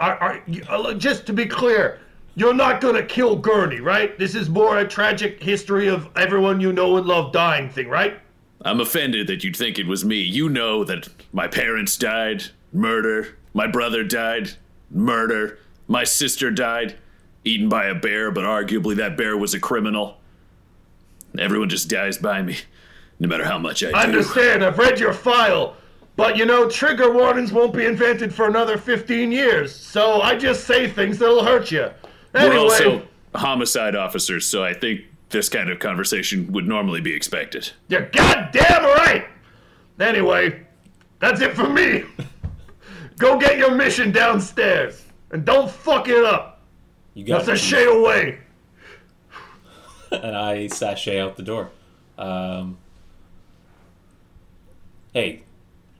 Are, are, uh, just to be clear, you're not gonna kill Gurney, right? This is more a tragic history of everyone you know and love dying thing, right? I'm offended that you'd think it was me. You know that my parents died, murder. My brother died, murder. My sister died, eaten by a bear, but arguably that bear was a criminal. Everyone just dies by me, no matter how much I do. I understand. I've read your file. But you know, trigger warnings won't be invented for another 15 years, so I just say things that'll hurt you. Anyway, We're also homicide officers, so I think this kind of conversation would normally be expected. you're goddamn right! Anyway, that's it for me. Go get your mission downstairs, and don't fuck it up. You got That's it, a shay away. and I sashay out the door. Um, hey,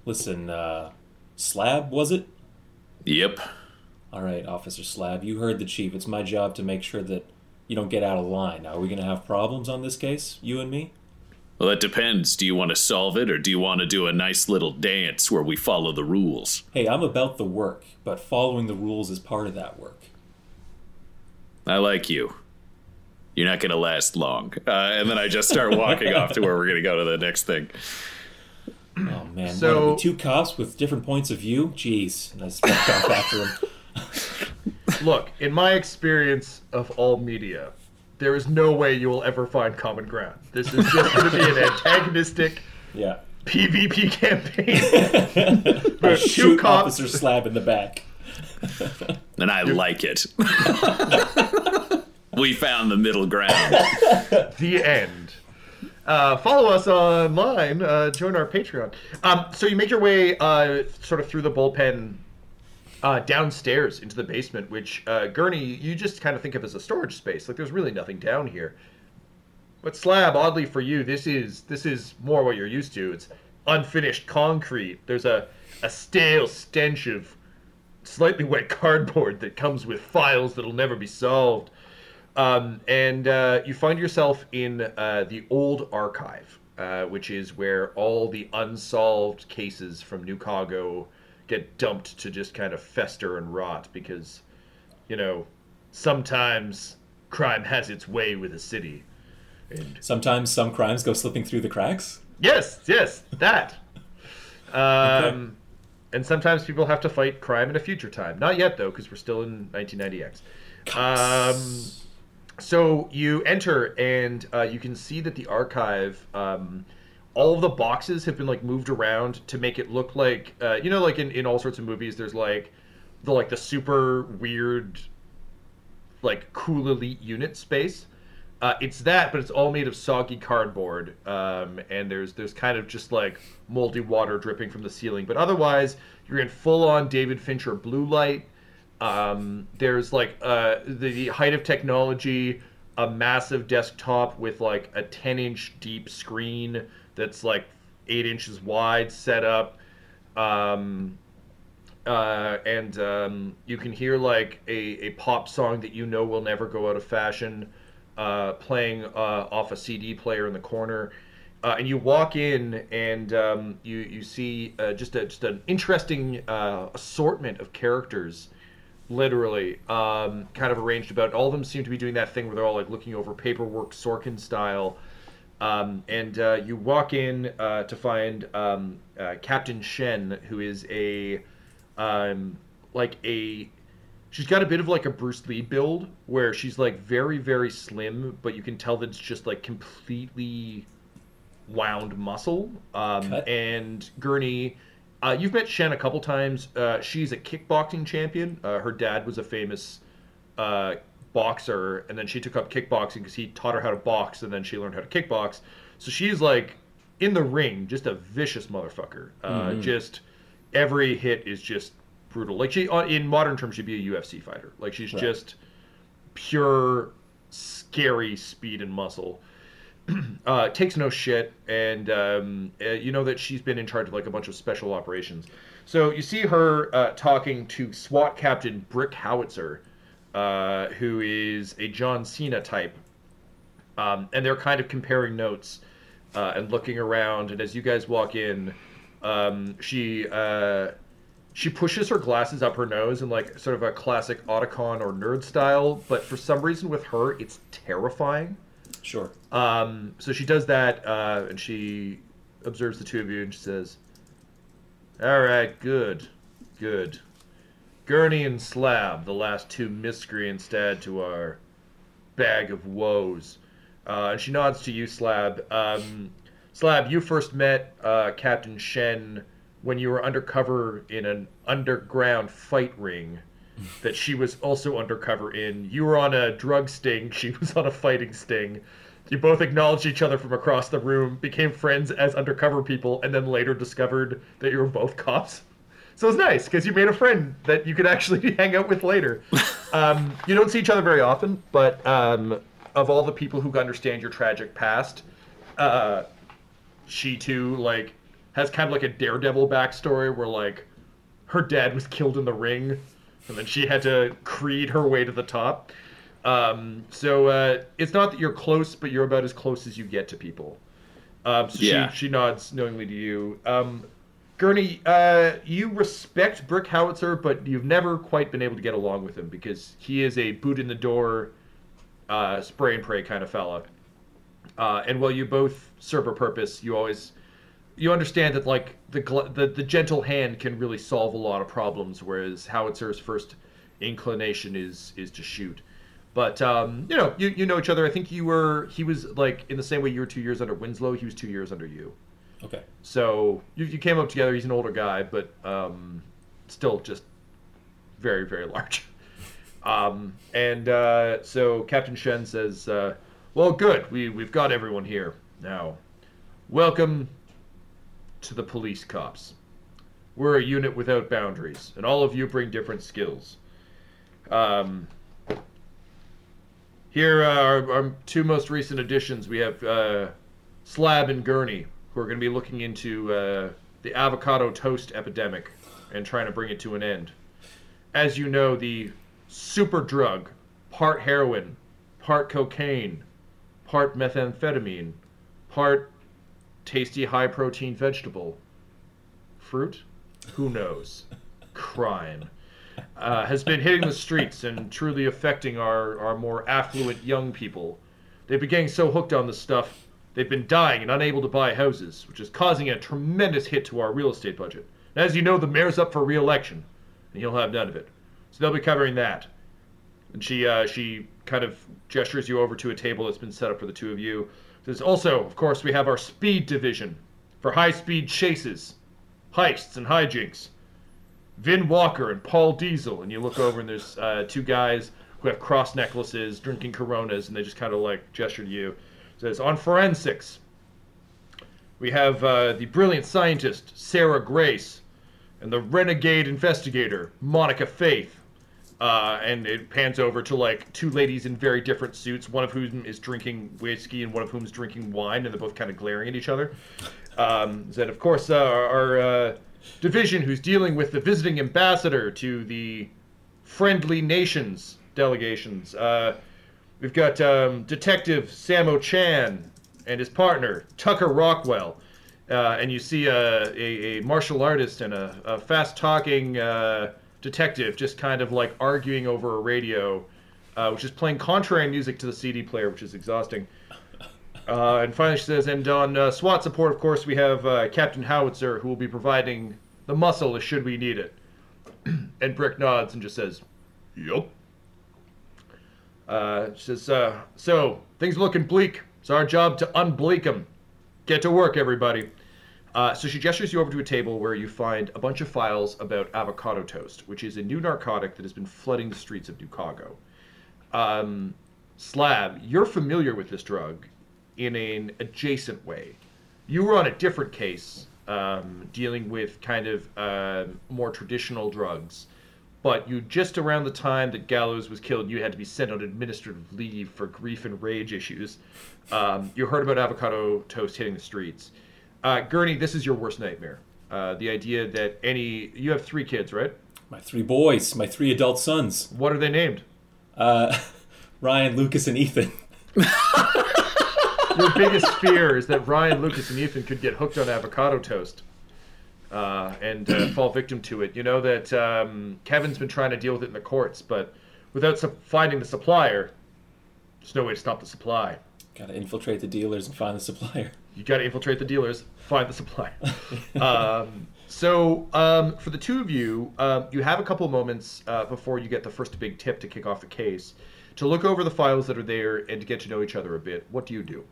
listen, uh, Slab, was it? Yep. All right, Officer Slab, you heard the chief. It's my job to make sure that you don't get out of line. Now, are we going to have problems on this case, you and me? Well, that depends. Do you want to solve it, or do you want to do a nice little dance where we follow the rules? Hey, I'm about the work, but following the rules is part of that work. I like you. You're not going to last long. Uh, and then I just start walking off to where we're going to go to the next thing. Oh man, So- what two cops with different points of view? Jeez, and I just walked off after him. Look, in my experience of all media, there is no way you will ever find common ground. This is just going to be an antagonistic Yeah, PvP campaign. I two shoot cops. Officer Slab in the back. And I like it. we found the middle ground. the end. Uh, follow us online. Uh, join our Patreon. Um, so you make your way uh, sort of through the bullpen uh, downstairs into the basement, which uh, Gurney you just kind of think of as a storage space. Like there's really nothing down here. But Slab, oddly for you, this is this is more what you're used to. It's unfinished concrete. There's a a stale stench of slightly wet cardboard that comes with files that'll never be solved. Um, and uh, you find yourself in uh, the old archive, uh, which is where all the unsolved cases from New Chicago get dumped to just kind of fester and rot because, you know, sometimes crime has its way with a city. And Sometimes some crimes go slipping through the cracks. yes, yes, that. Um, And sometimes people have to fight crime in a future time. Not yet, though, because we're still in 1990X. Um, so you enter, and uh, you can see that the archive, um, all of the boxes have been like moved around to make it look like, uh, you know, like in, in all sorts of movies, there's like the like the super weird, like cool elite unit space. Uh, it's that, but it's all made of soggy cardboard, um, and there's there's kind of just like moldy water dripping from the ceiling. But otherwise, you're in full on David Fincher blue light. Um, there's like uh, the height of technology, a massive desktop with like a 10 inch deep screen that's like eight inches wide set up. Um, uh, and um, you can hear like a, a pop song that you know will never go out of fashion uh, playing uh, off a CD player in the corner. Uh, and you walk in and um, you you see uh, just a just an interesting uh, assortment of characters, literally um, kind of arranged about. All of them seem to be doing that thing where they're all like looking over paperwork, Sorkin style. Um, and uh, you walk in uh, to find um, uh, Captain Shen, who is a um, like a she's got a bit of like a Bruce Lee build where she's like very very slim, but you can tell that it's just like completely wound muscle. Um, and Gurney, uh, you've met Shen a couple times. Uh, she's a kickboxing champion. Uh, her dad was a famous uh, boxer, and then she took up kickboxing because he taught her how to box, and then she learned how to kickbox. So she's like in the ring, just a vicious motherfucker. Uh, Just every hit is just brutal. Like she, in modern terms, she'd be a UFC fighter. Like she's just pure scary speed and muscle. uh, takes no shit, and um, uh, you know that she's been in charge of like a bunch of special operations. So you see her uh, talking to SWAT Captain Brick Howitzer, uh, who is a John Cena type, um, and they're kind of comparing notes uh, and looking around. And as you guys walk in, um, she uh, she pushes her glasses up her nose in like sort of a classic Otacon or nerd style, but for some reason with her, it's terrifying. Sure. Um, so she does that, uh, and she observes the two of you, and she says, "All right, good, good. Gurney and Slab, the last two miscreants to add to our bag of woes." Uh, and she nods to you, Slab. Um, Slab, you first met uh, Captain Shen when you were undercover in an underground fight ring that she was also undercover in. You were on a drug sting, she was on a fighting sting. You both acknowledged each other from across the room, became friends as undercover people, and then later discovered that you were both cops. So it was nice because you made a friend that you could actually hang out with later. Um, you don't see each other very often, but um, of all the people who understand your tragic past, uh, she too like has kind of like a daredevil backstory where like her dad was killed in the ring, and then she had to creed her way to the top. Um, so uh, it's not that you're close, but you're about as close as you get to people. Um, so Yeah. she, she nods knowingly to you. Um, Gurney, uh, you respect Brick Howitzer, but you've never quite been able to get along with him because he is a boot in the door, uh, spray and pray kind of fella. Uh, and while you both serve a purpose, you always you understand that like the, the the gentle hand can really solve a lot of problems, whereas Howitzer's first inclination is is to shoot. But um, you know, you, you know each other. I think you were he was like in the same way you were two years under Winslow. He was two years under you. Okay. So you, you came up together. He's an older guy, but um, still just very, very large. Um, and uh, so Captain Shen says, uh, "Well, good. We we've got everyone here now. Welcome to the police cops. We're a unit without boundaries, and all of you bring different skills. Um, here are our two most recent additions. We have uh, Slab and Gurney, who are going to be looking into uh, the avocado toast epidemic and trying to bring it to an end. As you know, the super drug, part heroin, part cocaine, part methamphetamine, part tasty high protein vegetable, fruit, who knows, crime, uh, has been hitting the streets and truly affecting our, our more affluent young people. They've been getting so hooked on this stuff, they've been dying and unable to buy houses, which is causing a tremendous hit to our real estate budget. And as you know, the mayor's up for re-election, and he'll have none of it. So they'll be covering that. And she uh, she kind of gestures you over to a table that's been set up for the two of you. Says also, of course, we have our speed division for high-speed chases, heists, and hijinks. Vin Walker and Paul Diesel, and you look over and there's uh, two guys who have cross necklaces, drinking Coronas, and they just kind of like gesture to you. says on forensics, we have uh, the brilliant scientist Sarah Grace, and the renegade investigator Monica Faith. Uh, and it pans over to like two ladies in very different suits, one of whom is drinking whiskey and one of whom is drinking wine, and they're both kind of glaring at each other. Um, then, of course, uh, our, uh, division who's dealing with the visiting ambassador to the friendly nations delegations. Uh, we've got um, Detective Samo Chan and his partner Tucker Rockwell. Uh, and you see a, a, a martial artist and a, a fast talking uh, detective just kind of like arguing over a radio, uh, which is playing contrary music to the CD player, which is exhausting. Uh, and finally, she says, and on uh, SWAT support, of course, we have uh, Captain Howitzer, who will be providing the muscle should we need it. and Brick nods and just says, Yup. Uh, she says, uh, so, things looking bleak. It's our job to unbleak them. Get to work, everybody. Uh, so she gestures you over to a table where you find a bunch of files about avocado toast, which is a new narcotic that has been flooding the streets of New Chicago. Um, Slab, you're familiar with this drug in an adjacent way. You were on a different case um, dealing with kind of uh, more traditional drugs, but you just around the time that Gallows was killed, you had to be sent on administrative leave for grief and rage issues. Um, you heard about avocado toast hitting the streets. Uh, Gurney, this is your worst nightmare. Uh, the idea that any you have three kids, right? My three boys, my three adult sons, What are they named? uh, Ryan, Lucas, and Ethan. Your biggest fear is that Ryan, Lucas, and Ethan could get hooked on avocado toast uh, and uh, fall victim to it. You know that um, Kevin's been trying to deal with it in the courts, but without su- finding the supplier, there's no way to stop the supply. Gotta infiltrate the dealers and find the supplier. You got to infiltrate the dealers, find the supplier. um, so, um, for the two of you, um, you have a couple moments uh, before you get the first big tip to kick off the case to look over the files that are there and to get to know each other a bit. What do you do?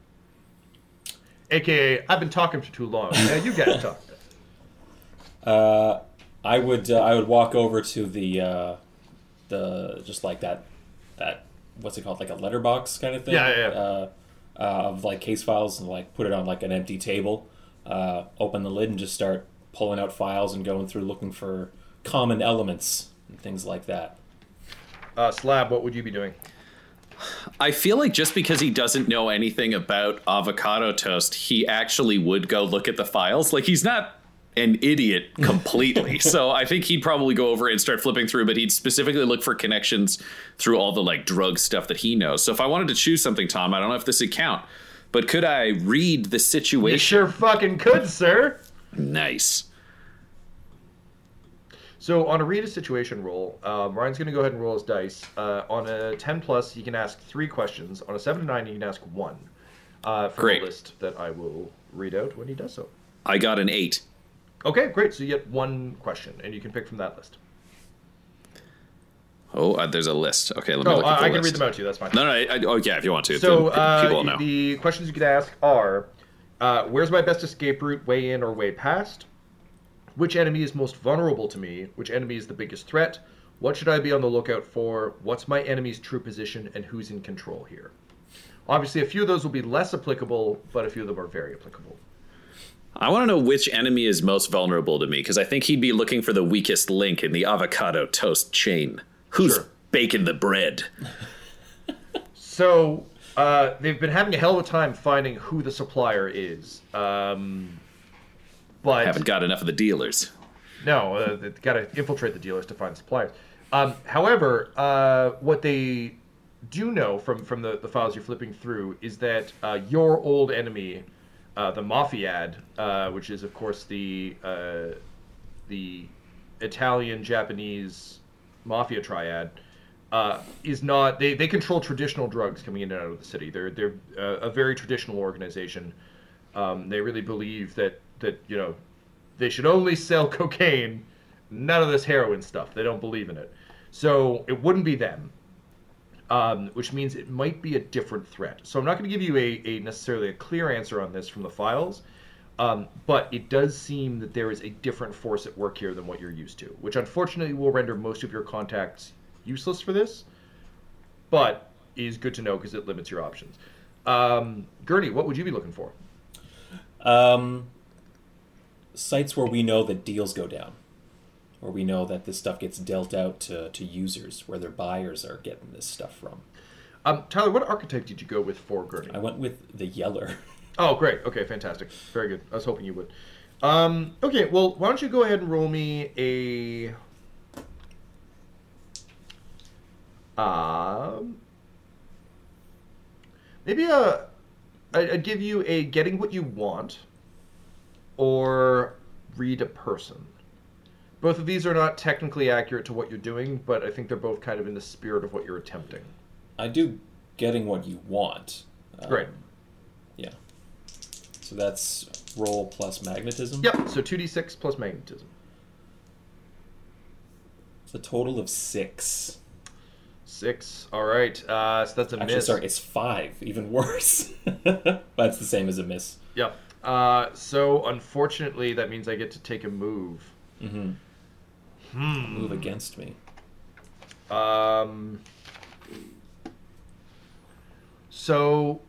AKA, I've been talking for too long. Now you guys talk. Uh, I would uh, I would walk over to the uh, the just like that that what's it called like a letterbox kind of thing. Yeah, yeah, yeah. Uh, uh, of like case files and like put it on like an empty table. Uh, open the lid and just start pulling out files and going through looking for common elements and things like that. Uh, Slab, what would you be doing? I feel like just because he doesn't know anything about avocado toast, he actually would go look at the files. Like he's not an idiot completely. so I think he'd probably go over and start flipping through, but he'd specifically look for connections through all the like drug stuff that he knows. So if I wanted to choose something, Tom, I don't know if this would count, but could I read the situation? You sure fucking could, sir. Nice. So on a read a situation roll, um, Ryan's going to go ahead and roll his dice. Uh, on a 10 plus, he can ask three questions. On a 7 to 9, he can ask one. Uh, from Great. the list that I will read out when he does so. I got an eight. Okay, great. So you get one question, and you can pick from that list. Oh, uh, there's a list. Okay, let me Oh, look uh, at the I can read them out to you. That's fine. No, no, I, I, oh yeah, if you want to. So uh, people will know. the questions you could ask are: uh, Where's my best escape route? Way in or way past? Which enemy is most vulnerable to me? Which enemy is the biggest threat? What should I be on the lookout for? What's my enemy's true position, and who's in control here? Obviously, a few of those will be less applicable, but a few of them are very applicable. I want to know which enemy is most vulnerable to me because I think he'd be looking for the weakest link in the avocado toast chain. Who's Sure. baking the bread? So uh, they've been having a hell of a time finding who the supplier is. Um, but Haven't got enough of the dealers. No, uh, they've got to infiltrate the dealers to find suppliers. Um, however, uh, what they do know from, from the, the files you're flipping through is that uh, your old enemy, uh, the Mafiad, uh, which is of course the uh, the Italian Japanese mafia triad, uh, is not they, they control traditional drugs coming in and out of the city. They're they're uh, a very traditional organization. Um, they really believe that that you know they should only sell cocaine, none of this heroin stuff. They don't believe in it. So it wouldn't be them, um, which means it might be a different threat. So I'm not going to give you a, a necessarily a clear answer on this from the files, um, but it does seem that there is a different force at work here than what you're used to, which unfortunately will render most of your contacts useless for this, but is good to know because it limits your options. Um, Gurney, what would you be looking for? Um, sites where we know that deals go down, where we know that this stuff gets dealt out to, to users, where their buyers are getting this stuff from. Um, Tyler, what architect did you go with for Gurney? I went with the Yeller. Oh, great. Okay, fantastic. Very good. I was hoping you would. Um, okay, well, why don't you go ahead and roll me a. Um, maybe a. I- I'd give you a getting what you want, or read a person. Both of these are not technically accurate to what you're doing, but I think they're both kind of in the spirit of what you're attempting. I do getting what you want. Um, Great. Yeah. So that's roll plus magnetism. Yep. So two d six plus magnetism. It's a total of six. Six. All right. Uh, so that's a Actually, miss. sorry, it's five. Even worse. That's the same as a miss. Yep. Uh, so unfortunately, that means I get to take a move. Mm-hmm. Hmm. Move against me. Um. So,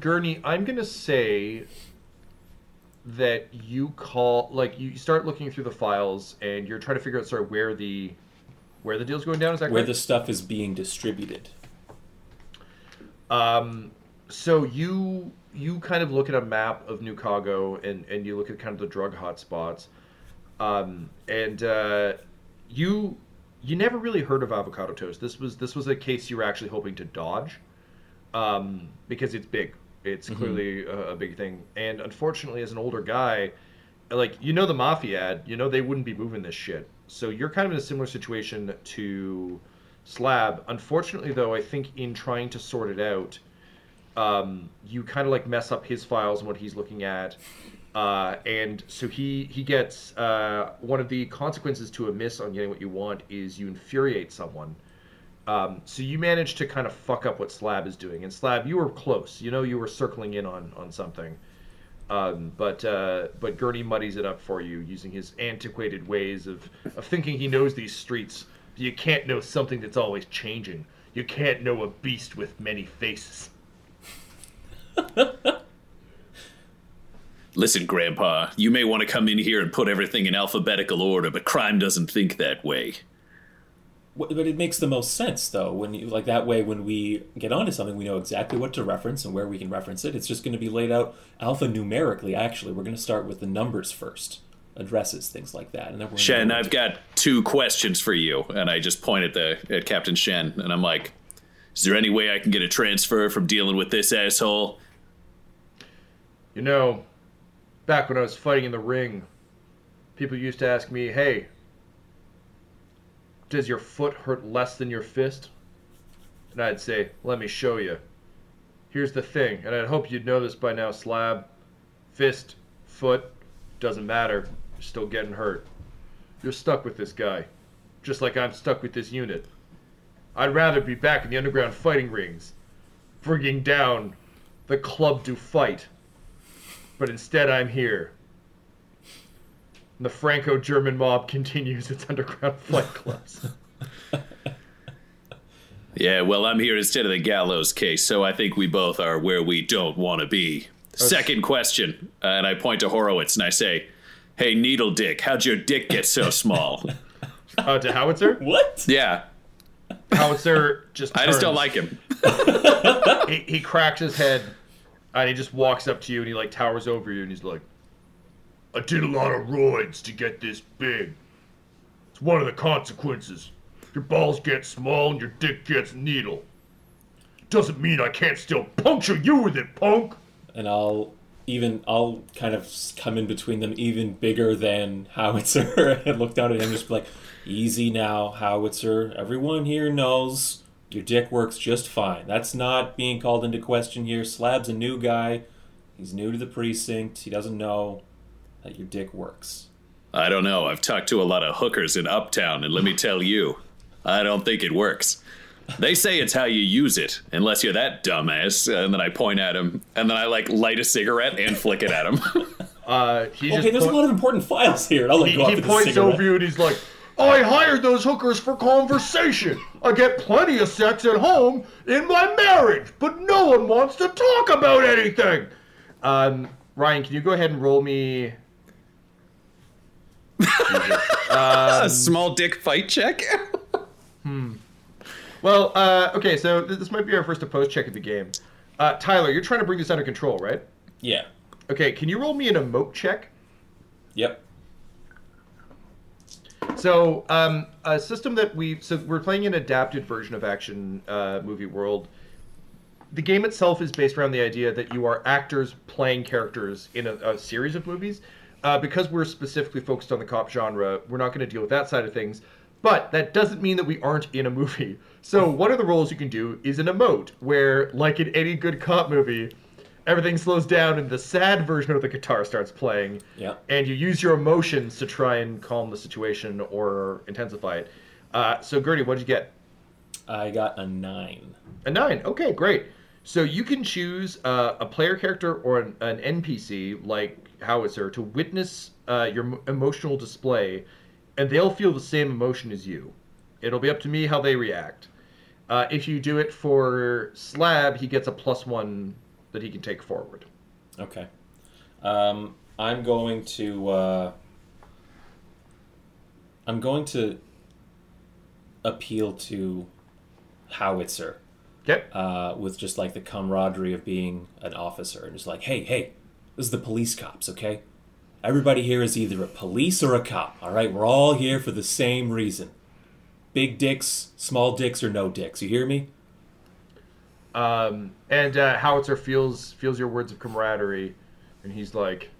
Gurney, I'm gonna say that you call like you start looking through the files and you're trying to figure out sort of where the where the deal's going down. Is that Where correct? the stuff is being distributed. Um, so you you kind of look at a map of New Chicago and and you look at kind of the drug hotspots, um, and uh, you you never really heard of avocado toast. This was this was a case you were actually hoping to dodge, um, because it's big. It's clearly a, a big thing, and unfortunately, as an older guy, like you know the Mafiad, you know they wouldn't be moving this shit. So you're kind of in a similar situation to Slab. Unfortunately, though, I think in trying to sort it out, um, you kind of like mess up his files and what he's looking at, uh, and so he he gets uh, one of the consequences to a miss on getting what you want is you infuriate someone. Um, so you managed to kind of fuck up what Slab is doing, and Slab, you were close. You know, you were circling in on on something. Um, but uh, but Gurney muddies it up for you using his antiquated ways of, of thinking he knows these streets. You can't know something that's always changing. You can't know a beast with many faces. Listen, Grandpa, you may want to come in here and put everything in alphabetical order, but crime doesn't think that way. Wh- But it makes the most sense, though. When you like that way, when we get onto something, we know exactly what to reference and where we can reference it. It's just going to be laid out alphanumerically. Actually, we're going to start with the numbers first, addresses, things like that, and then we're Shen, I've into- got two questions for you, and I just point at the at Captain Shen, and I'm like, "Is there any way I can get a transfer from dealing with this asshole?" You know, back when I was fighting in the ring, people used to ask me, hey, does your foot hurt less than your fist? And I'd say, let me show you. Here's the thing, and I'd hope you'd know this by now, Slab. Fist, foot, doesn't matter. You're still getting hurt. You're stuck with this guy, just like I'm stuck with this unit. I'd rather be back in the underground fighting rings, bringing down the club to fight but instead I'm here. And the Franco-German mob continues its underground fight clubs. Yeah, well, I'm here instead of the gallows case, so I think we both are where we don't want to be. Second question, uh, and I point to Horowitz and I say, "Hey, Needle Dick, how'd your dick get so small?" Uh, to Howitzer, what? yeah, Howitzer just I just don't like him. He, he cracks his head, and he just walks up to you, and he like towers over you, and he's like, "I did a lot of roids to get this big. It's one of the consequences. Your balls get small, and your dick gets needle. Doesn't mean I can't still puncture you with it, punk." and I'll even I'll kind of come in between them, even bigger than Howitzer, and look down at him, just be like, "Easy now, Howitzer. Everyone here knows your dick works just fine. That's not being called into question here. Slab's a new guy. He's new to the precinct. He doesn't know that your dick works." I don't know. I've talked to a lot of hookers in Uptown, and let me tell you, I don't think it works. They say it's how you use it, unless you're that dumbass. And then I point at him, and then I like light a cigarette and flick it at him. Uh, he Okay, just there's a lot of important files here. I'll like he, go off he with the points over you and he's like, I hired those hookers for conversation. I get plenty of sex at home in my marriage, but no one wants to talk about anything. Um, Ryan, can you go ahead and roll me? A small dick fight check. Hmm. Well, uh, okay, so this might be our first opposed check of the game. Uh, Tyler, you're trying to bring this under control, right? Yeah. Okay, can you roll me an emote check? Yep. So, um, a system that we so we're playing an adapted version of Action uh, Movie World. The game itself is based around the idea that you are actors playing characters in a, a series of movies. Uh, because we're specifically focused on the cop genre, we're not going to deal with that side of things. But that doesn't mean that we aren't in a movie. So one of the roles you can do is an emote, where, like in any good cop movie, everything slows down and the sad version of the guitar starts playing Yeah. and you use your emotions to try and calm the situation or intensify it. Uh, so, Gurney, what did you get? I got a nine. A nine. Okay, great. So you can choose uh, a player character or an, an NPC like Howitzer to witness uh, your emotional display, and they'll feel the same emotion as you. It'll be up to me how they react. Uh, if you do it for Slab, he gets a plus one that he can take forward. Okay. Um, I'm going to. Uh, I'm going to appeal to Howitzer Okay. uh, with just like the camaraderie of being an officer and just like, hey, hey, this is the police cops, okay? Everybody here is either a police or a cop, all right? We're all here for the same reason. Big dicks, small dicks, or no dicks. You hear me? Um, and uh, Howitzer feels feels your words of camaraderie, and he's like,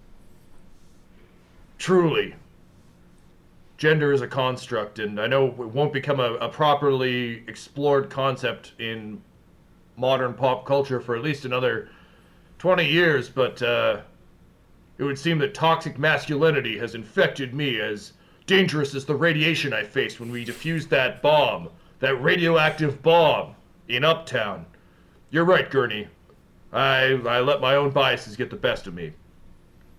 "Truly, gender is a construct, and I know it won't become a, a properly explored concept in modern pop culture for at least another twenty years. But uh, it would seem that toxic masculinity has infected me as dangerous as the radiation I faced when we defused that bomb, that radioactive bomb in Uptown." You're right, Gurney. I I let my own biases get the best of me.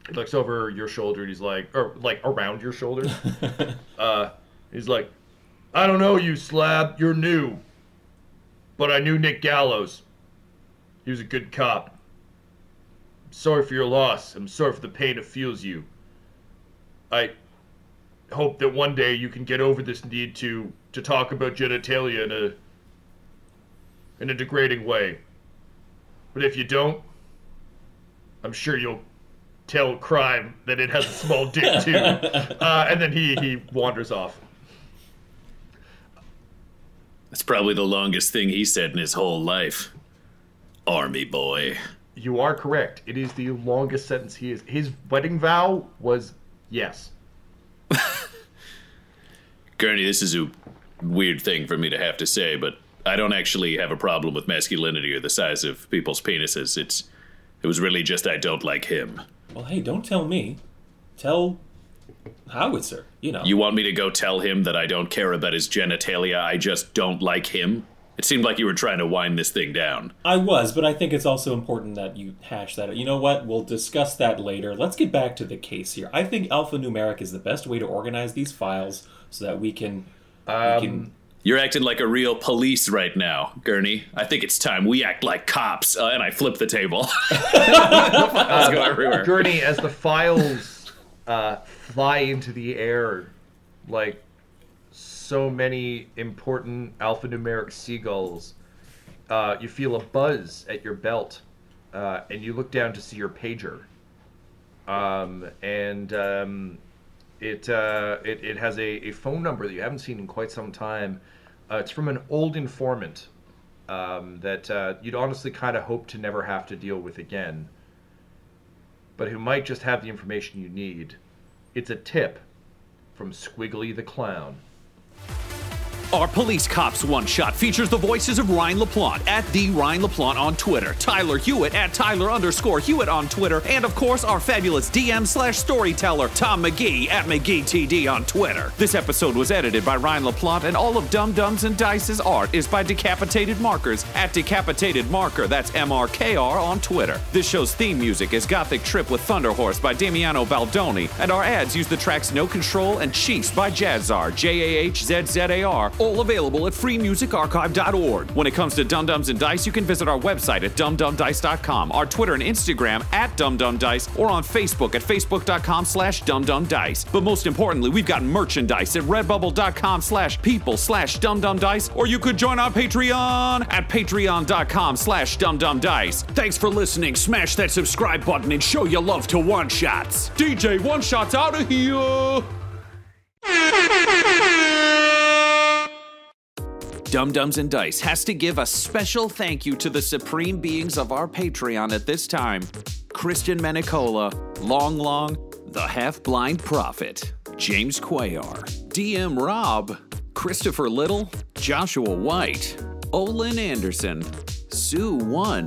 He looks over your shoulder and he's like, or like around your shoulder. uh, he's like, I don't know you, Slab. You're new. But I knew Nick Gallows. He was a good cop. I'm sorry for your loss. I'm sorry for the pain it feels you. I hope that one day you can get over this need to to talk about genitalia in a in a degrading way. But if you don't, I'm sure you'll tell crime that it has a small dick too. Uh, and then he he wanders off. That's probably the longest thing he said in his whole life. Army boy. You are correct. It is the longest sentence he is. His wedding vow was yes. Gurney, this is a weird thing for me to have to say, but I don't actually have a problem with masculinity or the size of people's penises. It's it was really just I don't like him. Well, hey, don't tell me. Tell Howitzer. You know. You want me to go tell him that I don't care about his genitalia, I just don't like him? It seemed like you were trying to wind this thing down. I was, but I think it's also important that you hash that out. You know what? We'll discuss that later. Let's get back to the case here. I think alphanumeric is the best way to organize these files so that we can. we can You're acting like a real police right now, Gurney. I think it's time we act like cops. Uh, and I flip the table. Let's go everywhere. Gurney, as the files uh, fly into the air like so many important alphanumeric seagulls, uh, you feel a buzz at your belt, uh, and you look down to see your pager. Um, and um, it, uh, it it has a, a phone number that you haven't seen in quite some time. Uh, it's from an old informant um, that uh, you'd honestly kind of hope to never have to deal with again but who might just have the information you need. It's a tip from Squiggly the Clown. Our Police Cops One Shot features the voices of Ryan LaPlante at the Ryan LaPlante on Twitter, Tyler Hewitt at Tyler underscore Hewitt on Twitter, and of course our fabulous DM slash storyteller, Tom McGee at McGeeTD on Twitter. This episode was edited by Ryan LaPlante, and all of Dumb Dumbs and Dice's art is by Decapitated Markers at Decapitated Marker, that's M-R-K-R on Twitter. This show's theme music is Gothic Trip with Thunder Horse by Damiano Baldoni, and our ads use the tracks No Control and Chiefs by Jahzzar, J-A-H-Z-Z-A-R, all available at freemusicarchive.org. When it comes to Dumb Dumbs and Dice, you can visit our website at dumbdumbdice.com, our Twitter and Instagram at dumbdumbdice, or on Facebook at facebook.com slash dumbdumbdice. But most importantly, we've got merchandise at redbubble.com slash people slash dumbdumbdice, or you could join our Patreon at patreon.com slash dumbdumbdice. Thanks for listening. Smash that subscribe button and show your love to One Shots. DJ One Shots out of here. Dumb Dumbs and Dice has to give a special thank you to the supreme beings of our Patreon at this time. Christian Menicola, Long Long, The Half Blind Prophet, James Cuellar, DM Rob, Christopher Little, Joshua White, Olin Anderson, Sue One,